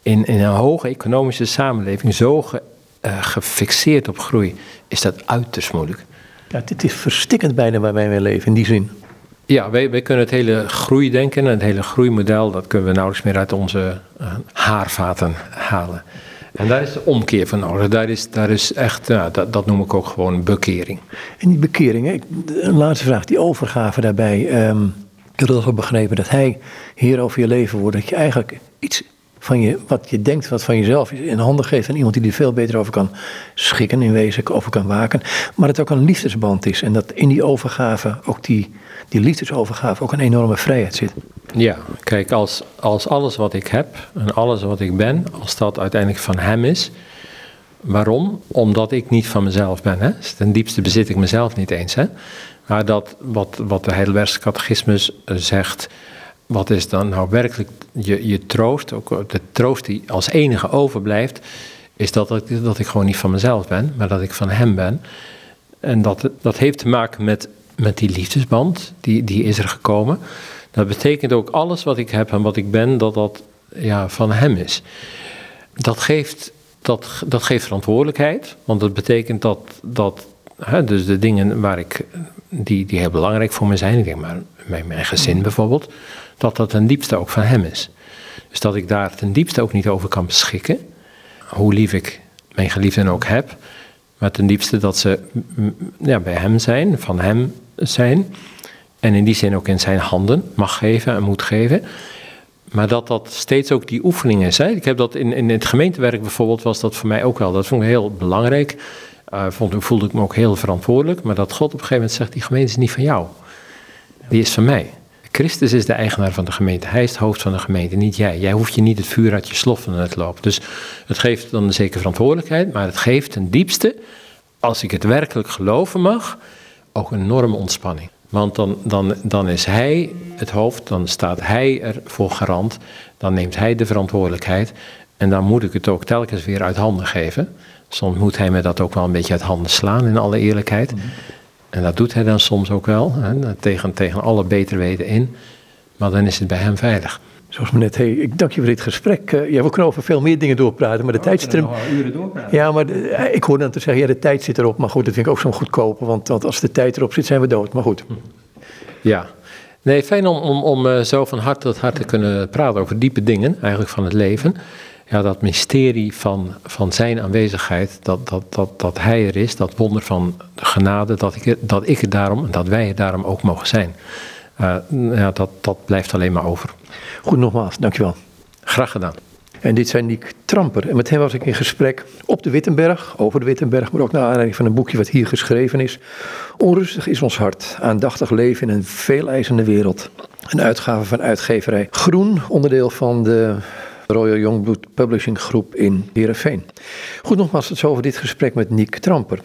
in, in een hoge economische samenleving, zo ge, uh, gefixeerd op groei, is dat uiterst moeilijk. Ja, dit is verstikkend bijna waar wij mee leven, in die zin. Ja, wij, kunnen het hele groeidenken en het hele groeimodel, dat kunnen we nauwelijks meer uit onze uh, haarvaten halen. En daar is de omkeer van nodig. Daar is, daar is echt, ja, dat, dat noem ik ook gewoon bekering. En die bekering, een laatste vraag, die overgave daarbij. Um, ik heb het begrepen dat hij heer over je leven wordt. Dat je eigenlijk iets van je, wat je denkt, wat van jezelf is, in handen geeft aan iemand die er veel beter over kan schikken, in wezen, over kan waken. Maar dat het ook een liefdesband is. En dat in die overgave ook die die liefdesovergave ook een enorme vrijheid zit. Ja, kijk, als, als alles wat ik heb en alles wat ik ben, als dat uiteindelijk van Hem is. Waarom? Omdat ik niet van mezelf ben. Hè? Dus ten diepste bezit ik mezelf niet eens. Hè? Maar dat, wat, wat de Heidelbergse catechismus zegt, wat is dan nou werkelijk je, je troost, ook de troost die als enige overblijft, is dat ik, dat ik gewoon niet van mezelf ben, maar dat ik van Hem ben. En dat, dat heeft te maken met, met die liefdesband, die, die is er gekomen. Dat betekent ook alles wat ik heb en wat ik ben, dat dat ja, van hem is. Dat geeft, dat, dat geeft verantwoordelijkheid, want dat betekent dat, dat hè, dus de dingen waar ik, die, die heel belangrijk voor me zijn, ik denk maar mijn, mijn gezin bijvoorbeeld, dat dat ten diepste ook van hem is. Dus dat ik daar ten diepste ook niet over kan beschikken, hoe lief ik mijn geliefden ook heb, maar ten diepste dat ze ja, bij hem zijn, van hem zijn. En in die zin ook in zijn handen mag geven en moet geven. Maar dat dat steeds ook die oefening is. Ik heb dat in, in het gemeentewerk bijvoorbeeld, was dat voor mij ook wel. Dat vond ik heel belangrijk. Uh, vond, voelde ik me ook heel verantwoordelijk. Maar dat God op een gegeven moment zegt, die gemeente is niet van jou. Die is van mij. Christus is de eigenaar van de gemeente. Hij is het hoofd van de gemeente, niet jij. Jij hoeft je niet het vuur uit je sloffen het lopen. Dus het geeft dan een zekere verantwoordelijkheid, maar het geeft ten diepste, als ik het werkelijk geloven mag, ook een enorme ontspanning. Want dan, dan, dan is hij het hoofd, dan staat hij er voor garant, dan neemt hij de verantwoordelijkheid en dan moet ik het ook telkens weer uit handen geven. Soms moet hij me dat ook wel een beetje uit handen slaan, in alle eerlijkheid. Mhm. En dat doet hij dan soms ook wel, hè, tegen, tegen alle beter weten in. Maar dan is het bij hem veilig. Zoals me net, hey, ik dank je voor dit gesprek. Uh, ja, we kunnen over veel meer dingen doorpraten, maar de oh, tijd zit er... uren doorpraten. Ja, maar eh, ik hoor dan te zeggen, ja, de tijd zit erop. Maar goed, dat vind ik ook zo'n goedkope, want, want als de tijd erop zit, zijn we dood. Maar goed. Ja, nee, fijn om, om, om uh, zo van hart tot hart te kunnen praten over diepe dingen, eigenlijk van het leven ja, dat mysterie van, van zijn aanwezigheid, dat, dat, dat, dat hij er is, dat wonder van genade, dat ik, dat ik het daarom en dat wij het daarom ook mogen zijn. Uh, ja, dat, dat blijft alleen maar over. Goed, nogmaals, dankjewel. Graag gedaan. En dit zijn Niek Tramper. En met hem was ik in gesprek op de Wittenberg, over de Wittenberg, maar ook naar aanleiding van een boekje wat hier geschreven is. Onrustig is ons hart, aandachtig leven in een veeleisende wereld. Een uitgave van uitgeverij Groen, onderdeel van de Royal Youngblood Publishing Groep in Heerenveen. Goed, nogmaals, het is over dit gesprek met Nick Tramper.